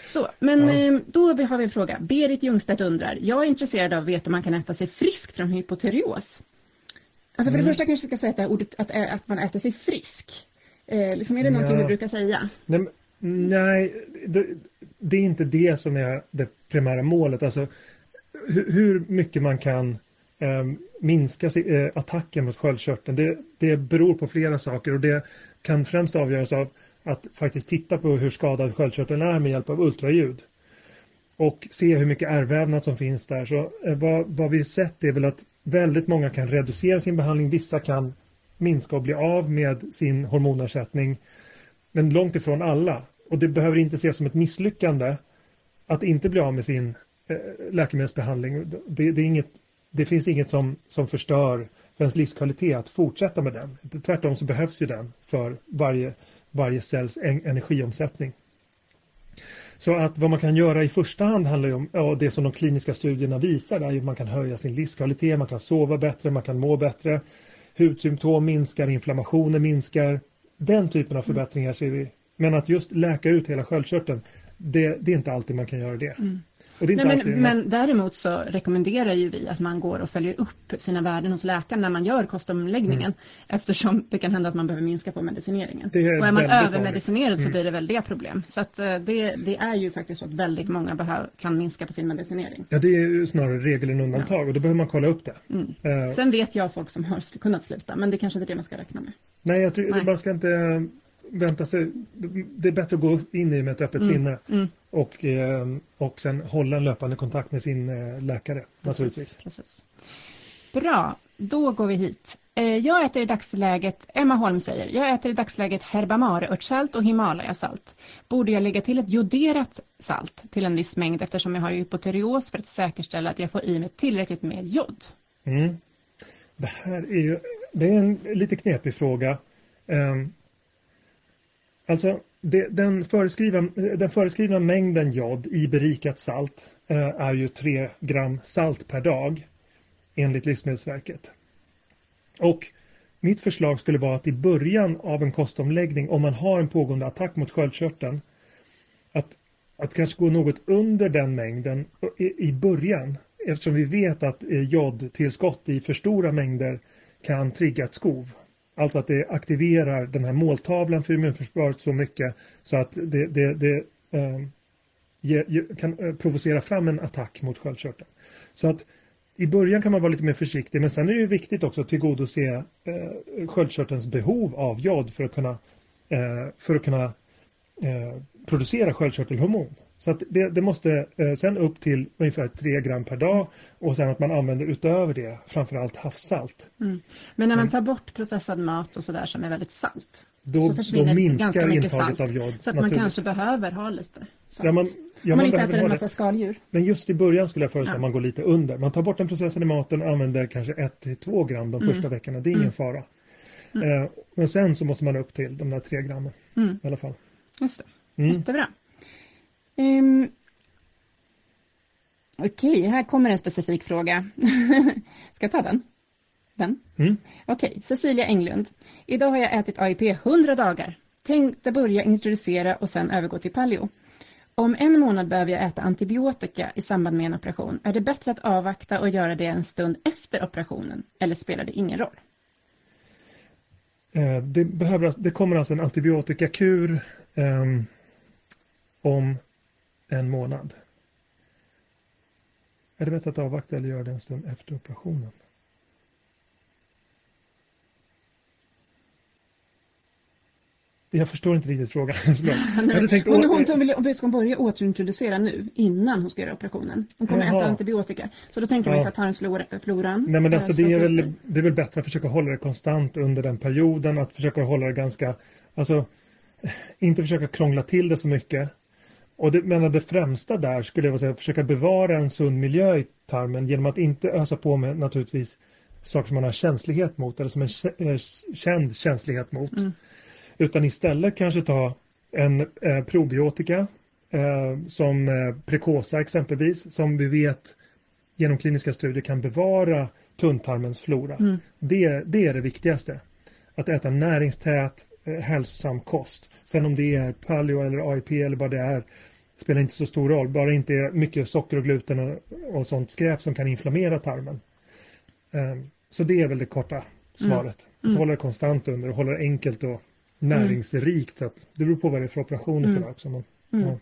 Så, men ja. då har vi en fråga. Berit Ljungstedt undrar. Jag är intresserad av att veta om man kan äta sig frisk från hypotyreos. Alltså för mm. det första kanske jag ska säga att, ordet, att, att man äter sig frisk. Eh, liksom är det någonting du brukar säga? Nej, nej det, det, är inte det som är det primära målet. Alltså, hur mycket man kan eh, minska eh, attacken mot sköldkörteln, det, det beror på flera saker och det kan främst avgöras av att faktiskt titta på hur skadad sköldkörteln är med hjälp av ultraljud. Och se hur mycket ärrvävnad som finns där. Så eh, vad, vad vi sett är väl att väldigt många kan reducera sin behandling, vissa kan minska och bli av med sin hormonersättning. Men långt ifrån alla. och det behöver inte ses som ett misslyckande att inte bli av med sin eh, läkemedelsbehandling. Det, det, är inget, det finns inget som, som förstör för ens livskvalitet att fortsätta med den. Tvärtom så behövs ju den för varje, varje cells energiomsättning. Så att vad man kan göra i första hand handlar ju om ja, det som de kliniska studierna visar. Är att man kan höja sin livskvalitet, man kan sova bättre, man kan må bättre. Hudsymptom minskar, inflammationer minskar. Den typen av förbättringar ser vi. Men att just läka ut hela sköldkörteln, det, det är inte alltid man kan göra det. Mm. Nej, men, men, däremot så rekommenderar ju vi att man går och följer upp sina värden hos läkaren när man gör kostomläggningen. Mm. Eftersom det kan hända att man behöver minska på medicineringen. Är och är man övermedicinerad mm. så blir det väldiga problem. Så att eh, det, det, är ju faktiskt så att väldigt många behöver, kan minska på sin medicinering. Ja, det är ju snarare regel än undantag ja. och då behöver man kolla upp det. Uh, Sen vet jag folk som har kunnat sluta, men det kanske inte är det man ska räkna med. Nej, jag tycker man ska inte vänta sig. Det är bättre att gå in i med ett öppet mm. sinne. Mm. Och, eh, och sen hålla en löpande kontakt med sin eh, läkare precis, naturligtvis. Precis. Bra, då går vi hit. Eh, jag äter i dagsläget, Emma Holm säger, jag äter i dagsläget herbamare-örtsalt och Himalaya-salt. Borde jag lägga till ett joderat salt till en viss mängd eftersom jag har hypotyreos för att säkerställa att jag får i mig tillräckligt med jod? Mm. Det här är ju det är en lite knepig fråga. Alltså det, den, föreskrivna, eh, den föreskrivna mängden jod i berikat salt eh, är ju 3 gram salt per dag enligt Livsmedelsverket. Och mitt förslag skulle vara att i början av en kostomläggning, om man har en pågående attack mot sköldkörteln, att, att kanske gå något under den mängden eh, i, i början, eftersom vi vet att eh, jodtillskott i för stora mängder kan trigga ett skov. Alltså att det aktiverar den här måltavlan för immunförsvaret så mycket så att det, det, det eh, ge, ge, kan eh, provocera fram en attack mot sköldkörteln. Så att i början kan man vara lite mer försiktig men sen är det viktigt också att tillgodose eh, sköldkörtelns behov av jod för att kunna, eh, för att kunna eh, producera sköldkörtelhormon. Så att det, det måste eh, sen upp till ungefär 3 gram per dag och sen att man använder utöver det framförallt havssalt. Mm. Men när man tar bort processad mat och sådär som är väldigt salt då, så försvinner då minskar ganska mycket salt. Av jod, så att man kanske behöver ha lite salt. Ja, man, ja, Om man, inte äter en massa skaldjur. Men just i början skulle jag föreslå ja. att man går lite under. Man tar bort den processade maten och använder kanske 1-2 gram de mm. första veckorna. Det är ingen mm. fara. Mm. Eh, men sen så måste man upp till de där 3 grammen mm. i alla fall. Just det. Mm. Jättebra. Um, Okej, okay, här kommer en specifik fråga. *laughs* Ska jag ta den? Den? Mm. Okej, okay, Cecilia Englund. Idag har jag ätit AIP 100 dagar. Tänkte börja introducera och sen övergå till paleo. Om en månad behöver jag äta antibiotika i samband med en operation. Är det bättre att avvakta och göra det en stund efter operationen? Eller spelar det ingen roll? Eh, det, behöver, det kommer alltså en antibiotikakur eh, om en månad. Är det bättre att avvakta eller göra det en stund efter operationen? Jag förstår inte riktigt frågan. *laughs* *laughs* tänkt, hon, hon, hon, vill, hon ska börja återintroducera nu innan hon ska göra operationen. Hon kommer Jaha. äta antibiotika. Så då tänker ja. vi så att tarmfloran. Nej men alltså det är, väl, det är väl bättre att försöka hålla det konstant under den perioden. Att försöka hålla det ganska, alltså inte försöka krångla till det så mycket. Och det, men det främsta där skulle jag säga försöka bevara en sund miljö i tarmen genom att inte ösa på med naturligtvis saker som man har känslighet mot eller som en eh, känd känslighet mot. Mm. Utan istället kanske ta en eh, probiotika eh, som eh, Precosa exempelvis som vi vet genom kliniska studier kan bevara tunntarmens flora. Mm. Det, det är det viktigaste. Att äta näringstät, hälsosam kost. Sen om det är paleo eller AIP eller vad det är spelar inte så stor roll. Bara inte är mycket socker och gluten och, sånt skräp som kan inflammera tarmen. Um, så det är väl det korta svaret. Mm. Att hålla det konstant under och hålla det enkelt och näringsrikt. Mm. Så det beror på vad det är för operationer mm. också. Men, mm. ja.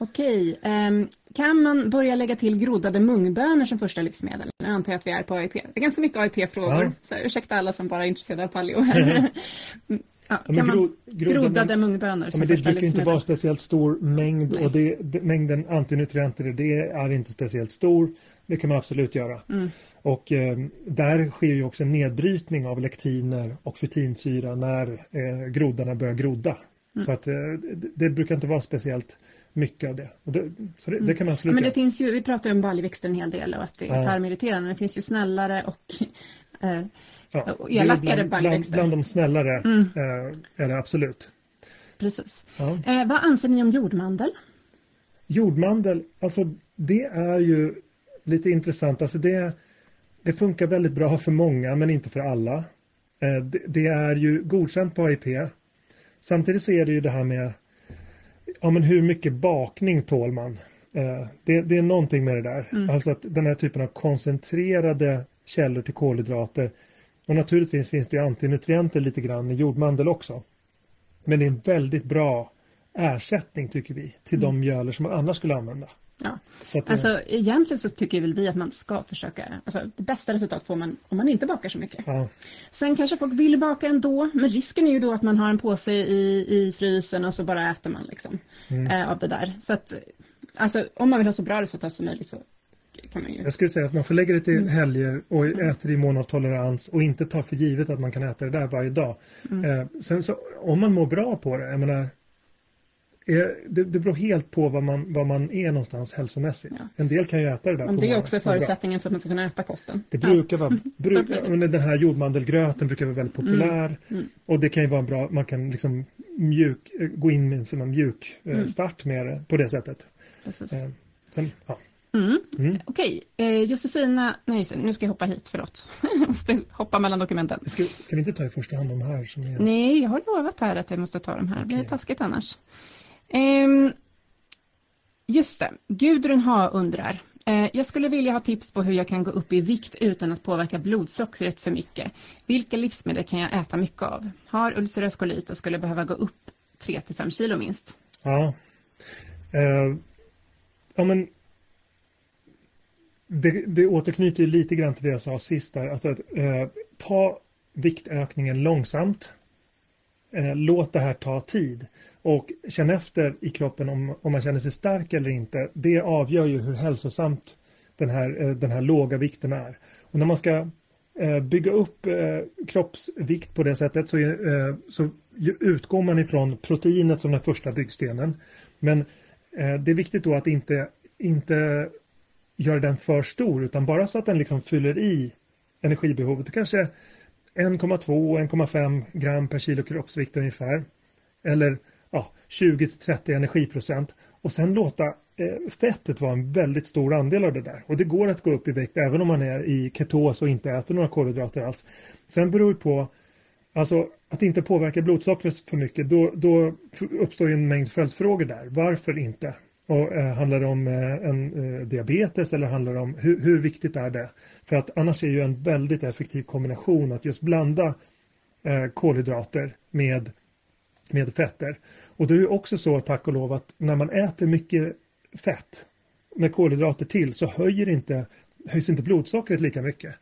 Okej, um, kan man börja lägga till groddade mungbönor som första livsmedel? Nu antar jag att vi är på AIP. Det är ganska mycket AIP-frågor. Ja. Så ursäkta alla som bara är intresserade av paleo. *laughs* Ja, kan ja, man groddade mungbönor ja, men Det brukar inte vara speciellt stor mängd Nej. och det, det, mängden antinutrienter det är inte speciellt stor. Det kan man absolut göra. Mm. Och eh, där sker ju också en nedbrytning av lektiner och fytinsyra när eh, groddarna börjar grodda. Mm. Så att eh, det, det, brukar inte vara speciellt mycket av det. det så det, det, kan man absolut ja, men det finns ju, Vi pratar ju om baljväxter en hel del och att det är tarmirriterande. Men det finns ju snällare och *laughs* eh, ja, elakare bland, baljväxter. Bland, bland de snällare mm. eh, är det absolut. Precis. Ja. Eh, vad anser ni om jordmandel? Jordmandel, alltså det är ju lite intressant. Alltså det, det funkar väldigt bra för många men inte för alla. Eh, det, det, är ju godkänt på AIP. Samtidigt så är det ju det här med ja, men hur mycket bakning tål man? Eh, det, det är någonting med det där. Mm. Alltså att den här typen av koncentrerade källor till kolhydrater och naturligtvis finns det ju antinutrienter lite grann i jordmandel också. Men det är en väldigt bra ersättning tycker vi till mm. de mjöler som man annars skulle använda. Ja. Så att, alltså, egentligen så tycker väl vi att man ska försöka, alltså det bästa resultat får man om man inte bakar så mycket. Ja. Sen kanske folk vill baka ändå, men risken är ju då att man har en påse i, i frysen och så bara äter man liksom mm. äh, av det där. Så att, alltså om man vill ha så bra resultat som möjligt så kan man ju. Jag skulle säga att man får lägga det till mm. helger och äter i mån av tolerans och inte ta för givet att man kan äta det där varje dag. Mm. Eh, sen så om man mår bra på det, jag menar det, det beror helt på vad man, vad man är någonstans hälsomässigt. Ja. En del kan ju äta det där. Men det är också förutsättningen för att man ska kunna äta kosten. Det brukar vara, *laughs* bruk, den här jordmandelgröten brukar vara väldigt mm. populär. Mm. Mm. Och det kan ju vara bra, man kan liksom mjuk, gå in med en mjuk eh, mm. start med det på det sättet. Precis. Eh, sen, ja. Mm. Mm. Okej, eh, Josefina, nej nu ska jag hoppa hit, förlåt. *laughs* jag måste hoppa mellan dokumenten. Ska, ska vi inte ta i första hand de här? Som är... Nej, jag har lovat här att jag måste ta de här, okay. det blir taskigt annars. Um, just det, Gudrun Ha undrar. Uh, jag skulle vilja ha tips på hur jag kan gå upp i vikt utan att påverka blodsockret för mycket. Vilka livsmedel kan jag äta mycket av? Har ulcerös kolit och skulle behöva gå upp 3-5 kilo minst. Ja. Uh, ja men det, det återknyter lite grann till det jag sa sist där. Att, att eh, ta viktökningen långsamt. Eh, låt det här ta tid. Och känn efter i kroppen om, om man känner sig stark eller inte. Det avgör ju hur hälsosamt den här, eh, den här låga vikten är. Och när man ska eh, bygga upp eh, kroppsvikt på det sättet så, eh, så utgår man ifrån proteinet som den första byggstenen. Men eh, det är viktigt då att inte, inte göra den för stor utan bara så att den liksom fyller i energibehovet. Kanske 1,2-1,5 gram per kilo kroppsvikt ungefär. Eller ja, 20-30 energiprocent och sen låta eh, fettet vara en väldigt stor andel av det där. Och det går att gå upp i vikt även om man är i ketos och inte äter några kolhydrater alls. Sen beror det på Alltså att inte påverka blodsockret för mycket, då, då uppstår en mängd följdfrågor där. Varför inte? Och, eh, handlar det om eh, en eh, diabetes eller handlar det om hur, hur, viktigt är det? För att annars är ju en väldigt effektiv kombination att just blanda eh, kolhydrater med med fetter. Och det är också så tack och lov att när man äter mycket fett med kolhydrater till så höjer inte, höjs inte blodsockret lika mycket.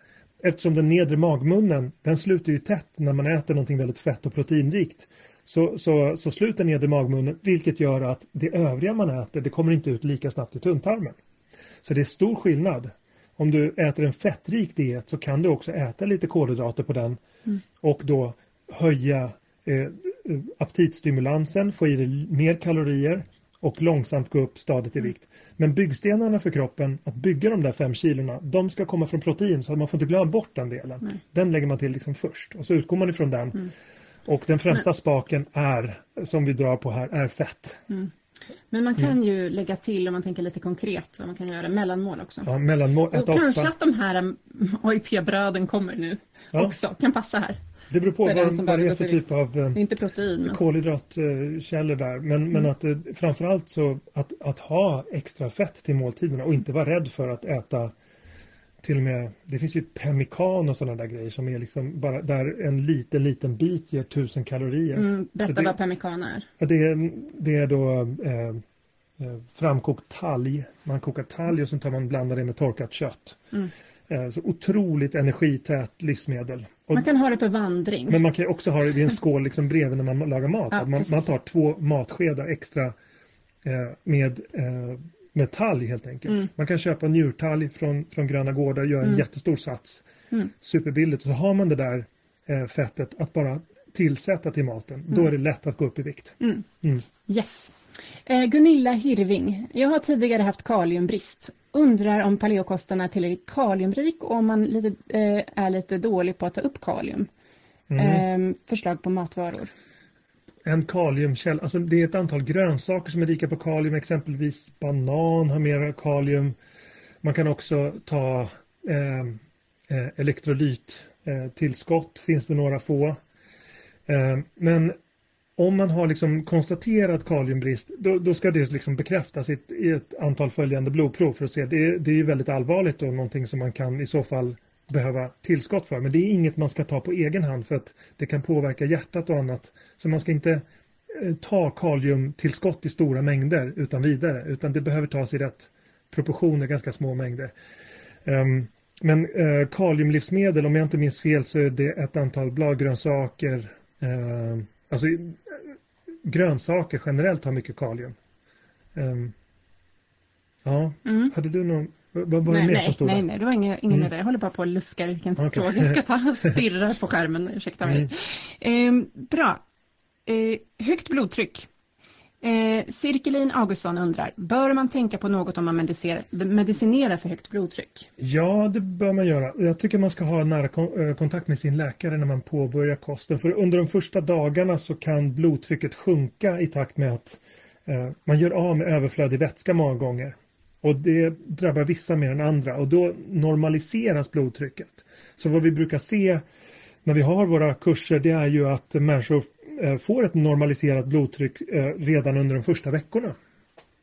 Eftersom den nedre magmunnen den sluter ju tätt när man äter någonting väldigt fett och proteinrikt. Så, så, så sluter nedre magmunnen vilket gör att det övriga man äter det kommer inte ut lika snabbt i tunntarmen. Så det är stor skillnad. Om du äter en fettrik diet så kan du också äta lite kolhydrater på den mm. och då höja eh, aptitstimulansen, få i dig mer kalorier och långsamt gå upp stadigt i mm. vikt. Men byggstenarna för kroppen, att bygga de där fem kilorna, de ska komma från protein så man får inte glömma bort den delen. Nej. Den lägger man till liksom först och så utgår man ifrån den. Mm. Och den främsta Men... spaken är, som vi drar på här, är fett. Mm. Men man kan mm. ju lägga till, om man tänker lite konkret, vad man kan göra, mellanmål också. Ja, mellanmål. Och kanske att de här OIP-bröden kommer nu ja. också, kan passa här. Det beror på vad, vad det är för typ av eh, inte protein, kolhydratkällor där. Men, mm. men att eh, framförallt så att, att ha extra fett till måltiderna och inte vara rädd för att äta till och med, det finns ju pemmikan och sådana där grejer som är liksom bara där en liten, liten bit ger tusen kalorier. Mm, berätta det, vad pemmikan är. Det är, det är då eh, eh, framkokt talg. Man kokar talg och sen tar man blandar det med torkat kött. Mm. Eh, så otroligt energität livsmedel. Och, man kan ha det på vandring. Men man kan också ha det i en skål liksom bredvid när man lagar mat. Ja, man, man, tar två matskedar extra eh, med, eh, med talg helt enkelt. Mm. Man kan köpa njurtalg från, från Gröna Gårdar och göra en mm. jättestor sats. Mm. Superbilligt. Och så har man det där eh, fettet att bara tillsätta till maten, då är det lätt att gå upp i vikt. Mm. Mm. Yes. Eh, Gunilla Hirving. Jag har tidigare haft kaliumbrist. Undrar om paleokosten är tillräckligt kaliumrik och om man lite, eh, är lite dålig på att ta upp kalium. Mm. Eh, förslag på matvaror. En kaliumkälla, alltså det är ett antal grönsaker som är rika på kalium, exempelvis banan har mer kalium. Man kan också ta ehm, eh, eh, finns det några få. Eh, men om man har liksom konstaterat kaliumbrist, då, då ska det liksom bekräftas i ett, i ett, antal följande blodprov för att se. Det, det är ju väldigt allvarligt och någonting som man kan i så fall behöva tillskott för. Men det är inget man ska ta på egen hand för att det kan påverka hjärtat och annat. Så man ska inte eh, ta kaliumtillskott i stora mängder utan vidare, utan det behöver tas i rätt proportioner, ganska små mängder. Um, men eh, kaliumlivsmedel, om jag inte minns fel, så är det ett antal bladgrönsaker. Eh, alltså grönsaker generellt har mycket kalium. Um, ja, Mm. hade du någon? Var det Nej, nej, nej, nej, det var ingen, ingen Mm. Jag håller bara på och luskar vilken Okej. fråga jag ska ta. *laughs* Stirrar på skärmen, ursäkta mig. Mm. Eh, bra. Eh, högt blodtryck. Eh, Cirkelin Augustsson undrar, bör man tänka på något om man medicinerar, för högt blodtryck? Ja, det bör man göra. Jag tycker man ska ha nära kon- kontakt med sin läkare när man påbörjar kosten. För under de första dagarna så kan blodtrycket sjunka i takt med att eh, man gör av med överflödig vätska många gånger. Och det drabbar vissa mer än andra och då normaliseras blodtrycket. Så vad vi brukar se när vi har våra kurser det är ju att människor eh, får ett normaliserat blodtryck eh, redan under de första veckorna.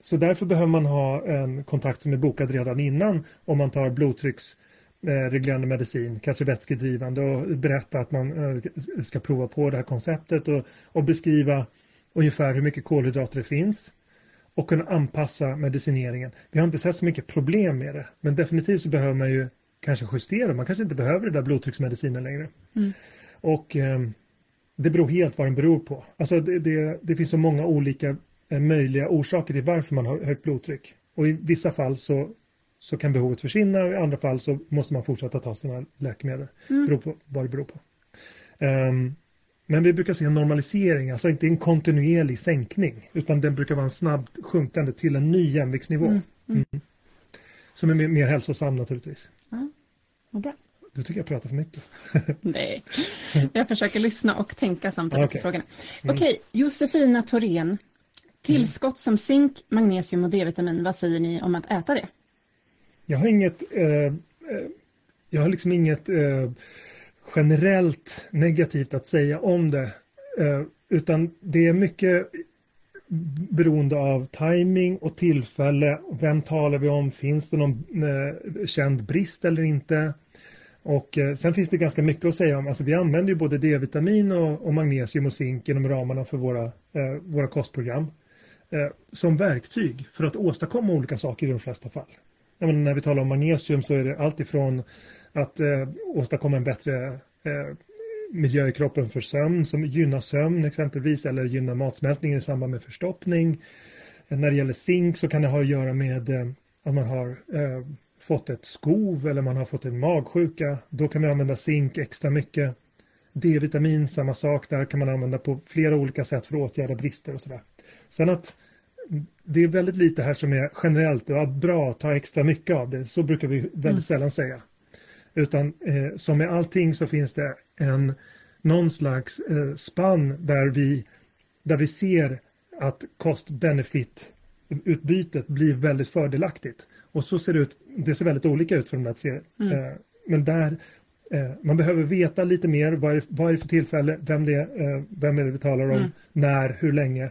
Så därför behöver man ha en kontakt som är bokad redan innan om man tar blodtrycksreglerande eh, medicin, kanske vätskedrivande och berätta att man ska prova på det här konceptet och, och beskriva ungefär hur mycket kolhydrater det finns och kunna anpassa medicineringen. Vi har inte sett så mycket problem med det, men definitivt så behöver man ju kanske justera. Man kanske inte behöver det där blodtrycksmedicinen längre. Mm. Och eh, det beror helt vad den beror på. Alltså det, det, det finns så många olika eh, möjliga orsaker till varför man har högt blodtryck. Och i vissa fall så, så kan behovet försvinna och i andra fall så måste man fortsätta ta sina läkemedel. Mm. Beror på vad det beror på. Ehm, men vi brukar se en normalisering, alltså inte en kontinuerlig sänkning, utan den brukar vara en snabbt sjunkande till en ny jämviktsnivå. Mm. Mm. Som är mer, hälsosam naturligtvis. Vad bra. Du tycker jag pratar för mycket. *laughs* Nej, jag försöker lyssna och tänka samtidigt Okej. på frågorna. Mm. Okej, Josefina Thorén. Tillskott som zink, magnesium och D-vitamin, vad säger ni om att äta det? Jag har inget, eh, eh, jag har liksom inget eh, generellt negativt att säga om det. Eh, utan det är mycket beroende av timing och tillfälle. Vem talar vi om? Finns det någon eh, känd brist eller inte? Och eh, sen finns det ganska mycket att säga om. Alltså vi använder ju både D-vitamin och, och magnesium och zink inom ramarna för våra, eh, våra kostprogram. Eh, som verktyg för att åstadkomma olika saker i de flesta fall. Menar, när vi talar om magnesium så är det allt ifrån att eh, åstadkomma en bättre eh, miljö i kroppen för sömn som gynnar sömn exempelvis eller gynnar matsmältningen i samband med förstoppning. När det gäller zink så kan det ha att göra med eh, att man har eh, fått ett skov eller man har fått en magsjuka. Då kan vi använda zink extra mycket. D-vitamin, samma sak. Där kan man använda på flera olika sätt för att åtgärda brister och sådär. Sen att det är väldigt lite här som är generellt och bra, ta extra mycket av det. Så brukar vi väldigt Mm. sällan säga. Utan eh, som med allting så finns det en någon slags eh, spann där vi, där vi ser att cost-benefit utbytet blir väldigt fördelaktigt. Och så ser det ut, det ser väldigt olika ut för de där tre. Mm. Eh, men där eh, man behöver veta lite mer, vad är, vad är det för tillfälle, vem det är, eh, vem är det vi talar om, Mm. när, hur länge.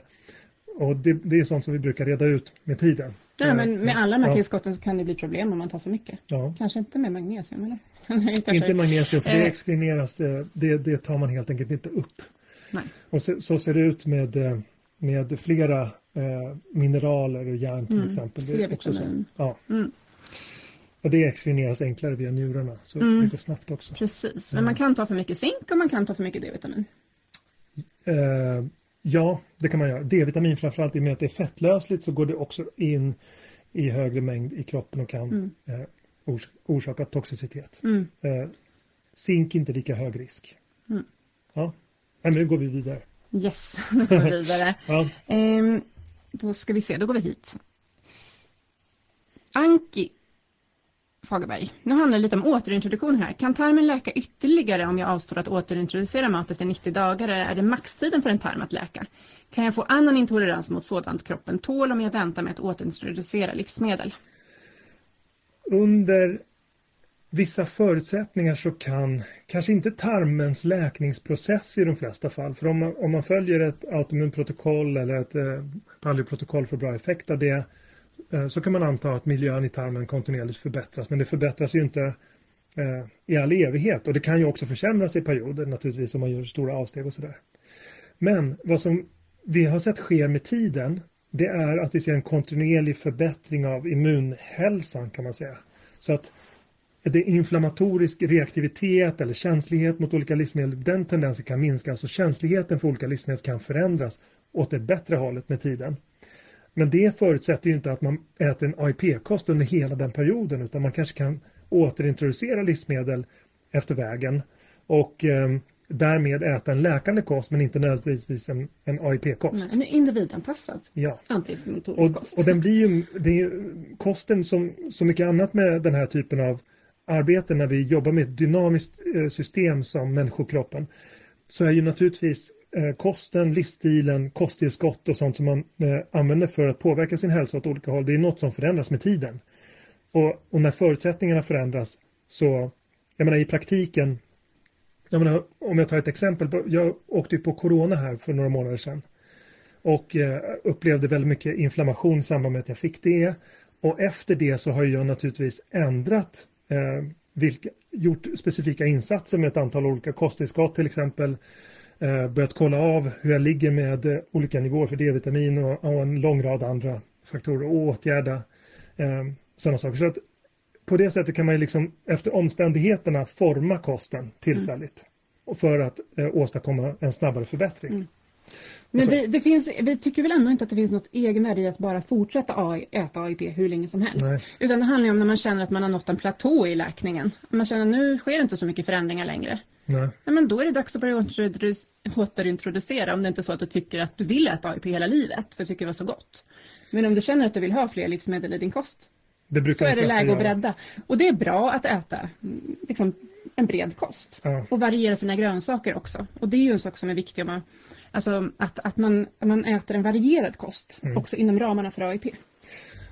Och det, det är sånt som vi brukar reda ut med tiden. Ja, Eh, men med alla de här tillskotten så kan det bli problem om man tar för mycket. ja. Kanske inte med magnesium, eller? *laughs* inte magnesium, för det Eh. exklineras, eh, det, det tar man helt enkelt inte upp. Nej. Och så, så ser det ut med, eh, med flera eh, mineraler och järn till Mm. exempel. Det är också så. Ja. Mm. Och det exklineras enklare via njurarna, så Mm. det går snabbt också. Precis, men man kan ta för mycket zink och man kan ta för mycket D-vitamin. Eh, ja, det kan man göra. D-vitamin framförallt i och med att det är fettlösligt så går det också in i högre mängd i kroppen och kan Mm. eh, ors orsaka toxicitet. Mm. Eh, zink inte lika hög risk. Mm. Ja. Nej, men nu går vi vidare. Yes, *laughs* då går vi vidare. *laughs* Ja. Ehm, då ska vi se, då går vi hit. Anki Fagerberg. Nu handlar det lite om återintroduktion här. Kan tarmen läka ytterligare om jag avstår att återintroducera mat efter 90 dagar eller är det maxtiden för en tarm att läka? Kan jag få annan intolerans mot sådant kroppen tål om jag väntar med att återintroducera livsmedel? Under vissa förutsättningar så kan kanske inte tarmens läkningsprocess i de flesta fall. För om man, om man följer ett autoimmunprotokoll eller ett eh, paleoprotokoll för bra effekt av det eh, så kan man anta att miljön i tarmen kontinuerligt förbättras. Men det förbättras ju inte eh, i all evighet och det kan ju också försämras i perioder naturligtvis om man gör stora avsteg och sådär. Men vad som vi har sett sker med tiden det är att vi ser en kontinuerlig förbättring av immunhälsan kan man säga. Så att det är inflammatorisk reaktivitet eller känslighet mot olika livsmedel, den tendensen kan minska. Alltså känsligheten för olika livsmedel kan förändras åt det bättre hållet med tiden. Men det förutsätter ju inte att man äter en AIP-kost under hela den perioden utan man kanske kan återintroducera livsmedel efter vägen och eh, därmed äta en läkande kost men inte nödvändigtvis en, en AIP-kost. Är individanpassad Ja. antiinflammatorisk kost. Och, den blir ju, det är, kosten som så mycket annat med den här typen av arbete när vi jobbar med ett dynamiskt eh, system som människokroppen så är ju naturligtvis eh, kosten, livsstilen, kosttillskott och sånt som man eh, använder för att påverka sin hälsa åt olika håll. Det är något som förändras med tiden. Och, och när förutsättningarna förändras så, jag menar i praktiken, jag menar om jag tar ett exempel, på- jag åkte ju på corona här för några månader sedan och eh, upplevde väldigt mycket inflammation i samband med att jag fick det. Och efter det så har jag naturligtvis ändrat, eh, vilka, gjort specifika insatser med ett antal olika kosttillskott till exempel. Eh, börjat kolla av hur jag ligger med eh, olika nivåer för D-vitamin och, och en lång rad andra faktorer och åtgärda eh, sådana saker. Så att på det sättet kan man ju liksom efter omständigheterna forma kosten tillfälligt. Och för att eh, åstadkomma en snabbare förbättring. Mm. Men vi, det finns, vi tycker väl ändå inte att det finns något egenvärde i att bara fortsätta AI, äta AIP hur länge som helst. Nej. Utan det handlar om när man känner att man har nått en platå i läkningen. Man känner att nu sker inte så mycket förändringar längre. Nej. Nej, men då är det dags att börja återintroduce- återintroducera om det inte är så att du tycker att du vill äta AIP hela livet för att tycker det var så gott. Men om du känner att du vill ha fler livsmedel i din kost Det så är det läge att bredda. Och det är bra att äta mm, liksom, en bred kost. Ja. Och variera sina grönsaker också. Och det är ju en sak som är viktig om man, alltså, att, att man, att man äter en varierad kost också inom ramarna för AIP. Eller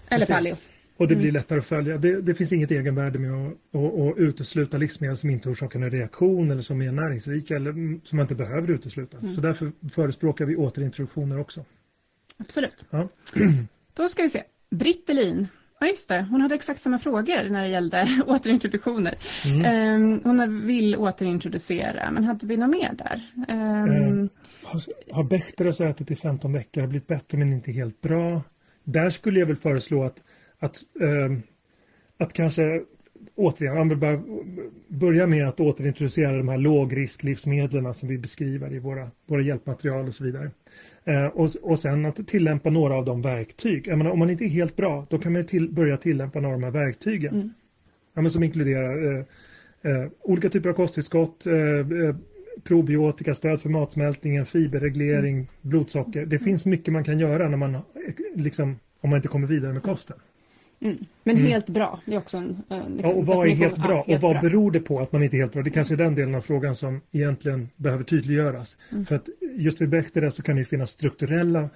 Mm. Precis. paleo. Och det Mm. blir lättare att följa. Det, det finns inget egenvärde med att, att, att utesluta livsmedel som inte orsakar en reaktion eller som är näringsrika eller mm, som man inte behöver utesluta. Mm. Så därför förespråkar vi återintroduktioner också. Absolut. Ja. Då ska vi se. Britt Elin. Ja, just det. Hon hade exakt samma frågor när det gällde *laughs* återintroduktioner. Mm. Ehm, hon vill återintroducera, men hade vi något mer där? Ehm, Har, har ätit i 15 veckor, har blivit bättre men inte helt bra. Där skulle jag väl föreslå att, att, ehm, att kanske återigen, man vill bara börja med att återintroducera de här lågrisklivsmedlen som vi beskriver i våra, våra hjälpmaterial och så vidare. Eh, och, och sen att tillämpa några av de verktyg. Jag menar, om man inte är helt bra, då kan man till, börja tillämpa några av de här verktygen. Mm. Ja, men som inkluderar eh, eh, olika typer av kosttillskott, eh, eh, probiotika, stöd för matsmältningen, fiberreglering, blodsocker. Det finns mycket man kan göra när man, eh, liksom, om man inte kommer vidare med kosten. Mm. Men Mm. helt bra, det är också en... eh, Ja, liksom och vad är helt Ja, bra? helt och vad bra. beror det på att man inte är helt bra? Det kanske är den delen av frågan som egentligen behöver tydliggöras. Mm. För att just vid Bechdel så kan det finnas strukturella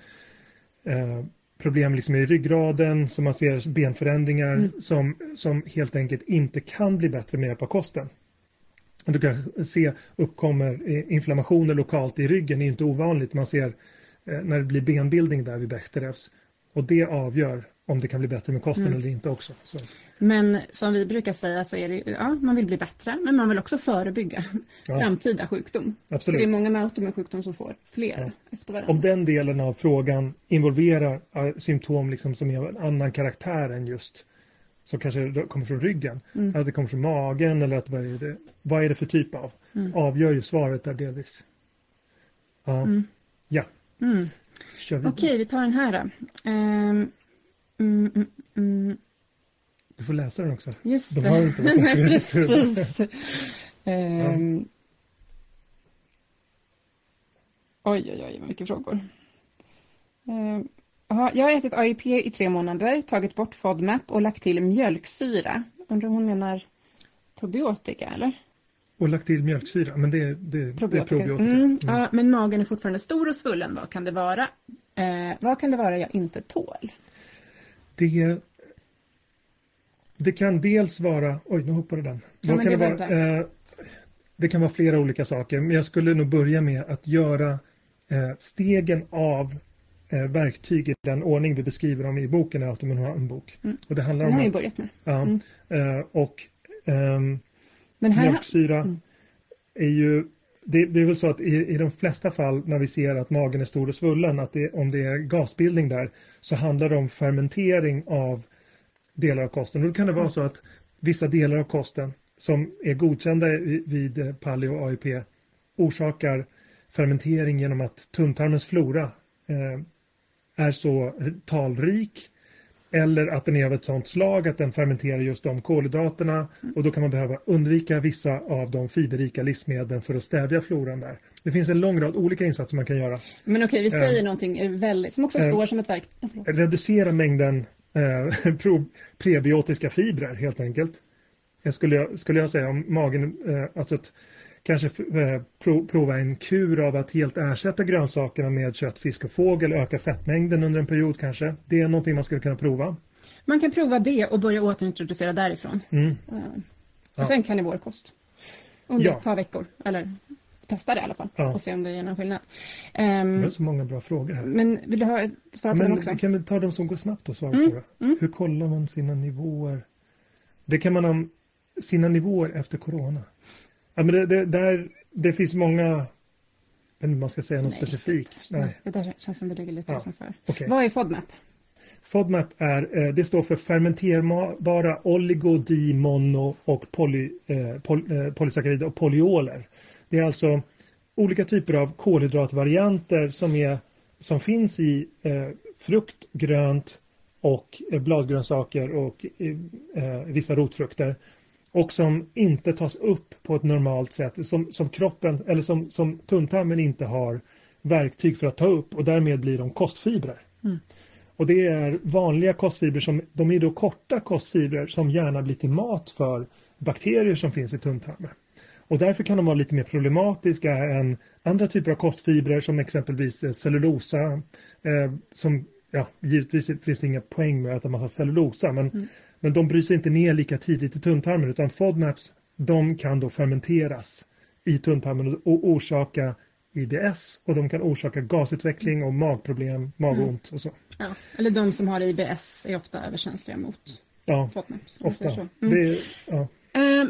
eh, problem liksom i ryggraden, som man ser benförändringar Mm. som, som helt enkelt inte kan bli bättre med hjälp av kosten. Du kan se uppkommer eh, inflammationer lokalt i ryggen, det är inte ovanligt. Man ser eh, när det blir benbildning där vid Bechdels. Och det avgör om det kan bli bättre med kosten Mm. eller inte också. Så. Men som vi brukar säga så är det ja, man vill bli bättre, men man vill också förebygga *laughs* Ja. framtida sjukdom. För Absolut. det är många med autoimmun sjukdom som får fler Ja. efter varandra. Om den delen av frågan involverar symptom liksom som är av en annan karaktär än just som kanske kommer från ryggen, Mm. att det kommer från magen eller att vad är det, vad är det för typ av? Mm. Avgör ju svaret där delvis. Ja, Mm. ja. Mm. Okej, vi tar den här då. Ehm, mm, mm, mm. Du får läsa den också. Just De det. har inte *laughs* Nej, precis. Ehm, Oj, oj, oj, vad mycket frågor. Aha, jag har ätit AIP i tre månader, tagit bort FODMAP och lagt till mjölksyra. Undrar om hon menar probiotika, eller? Och lagt till mjölksyra, men det, det, probiotika. det är probiotika. Mm, mm. Ja, men magen är fortfarande stor och svullen. Vad kan det vara? Eh, vad kan det vara jag inte tål? Det, det kan dels vara... Oj, nu hoppade den. Ja, kan det, vara, eh, det kan vara flera olika saker, men jag skulle nog börja med att göra eh, stegen av eh, verktyg i den ordning vi beskriver dem i boken, i Autoimmun handbok. Mm. Och det handlar om... Den har jag börjat med. Ja, mm. eh, och ehm, men här... mjölksyra mm. är ju det, det, är väl så att i, i de flesta fall när vi ser att magen är stor och svullen, att det, om det är gasbildning där, så handlar det om fermentering av delar av kosten. Och då kan det vara så att vissa delar av kosten som är godkända vid paleo AIP orsakar fermentering genom att tunntarmens flora eh, är så talrik eller att den är av ett sådant slag att den fermenterar just de kolhydraterna och då kan man behöva undvika vissa av de fiberrika livsmedlen för att stävja floran där. Det finns en lång rad olika insatser man kan göra. Men okej, vi säger eh, någonting väldigt, som också står eh, som ett verk. reducera mängden eh, *laughs* prebiotiska fibrer helt enkelt. Skulle jag, skulle jag säga om magen, eh, alltså att kanske eh, prova en kur av att helt ersätta grönsakerna med kött, fisk och fågel, öka fettmängden under en period kanske. Det är någonting man skulle kunna prova. Man kan prova det och börja återintroducera därifrån. Mm. Uh, och sen karnivorkost. Under ja. ett par veckor. Eller testa det i alla fall ja. och se om det ger någon skillnad. Um, det är så många bra frågor här. Men vill du ha svar på men, dem också? Kan vi ta de som går snabbt och svara mm. på det? Mm. Hur kollar man sina nivåer? Det kan man ha sina nivåer efter corona. Ja, men det, det, där, det finns många, jag vet inte om man ska säga något specifikt. Nej. Det där känns som det ligger lite ja. utanför. Okay. Vad är FODMAP? FODMAP är, eh, det står för fermenterbara oligodimono och poly, eh, poly, eh, polysackarider och polyoler. Det är alltså olika typer av kolhydratvarianter som, är, som finns i eh, frukt, grönt och eh, bladgrönsaker och eh, vissa rotfrukter och som inte tas upp på ett normalt sätt som, som kroppen eller som, som tunntarmen inte har verktyg för att ta upp och därmed blir de kostfibrer. Mm. Och det är vanliga kostfibrer som de är då korta kostfibrer som gärna blir till mat för bakterier som finns i tunntarmen. Och därför kan de vara lite mer problematiska än andra typer av kostfibrer som exempelvis cellulosa. Eh, som, ja, givetvis finns det inga poäng med att äta massa cellulosa men mm. Men de bryts inte ner lika tidigt i tunntarmen utan FODMAPs de kan då fermenteras i tunntarmen och orsaka IBS och de kan orsaka gasutveckling och magproblem, magont och så. Ja, eller de som har IBS är ofta överkänsliga mot ja, FODMAPs. Ofta. Mm. Det, ja. Uh,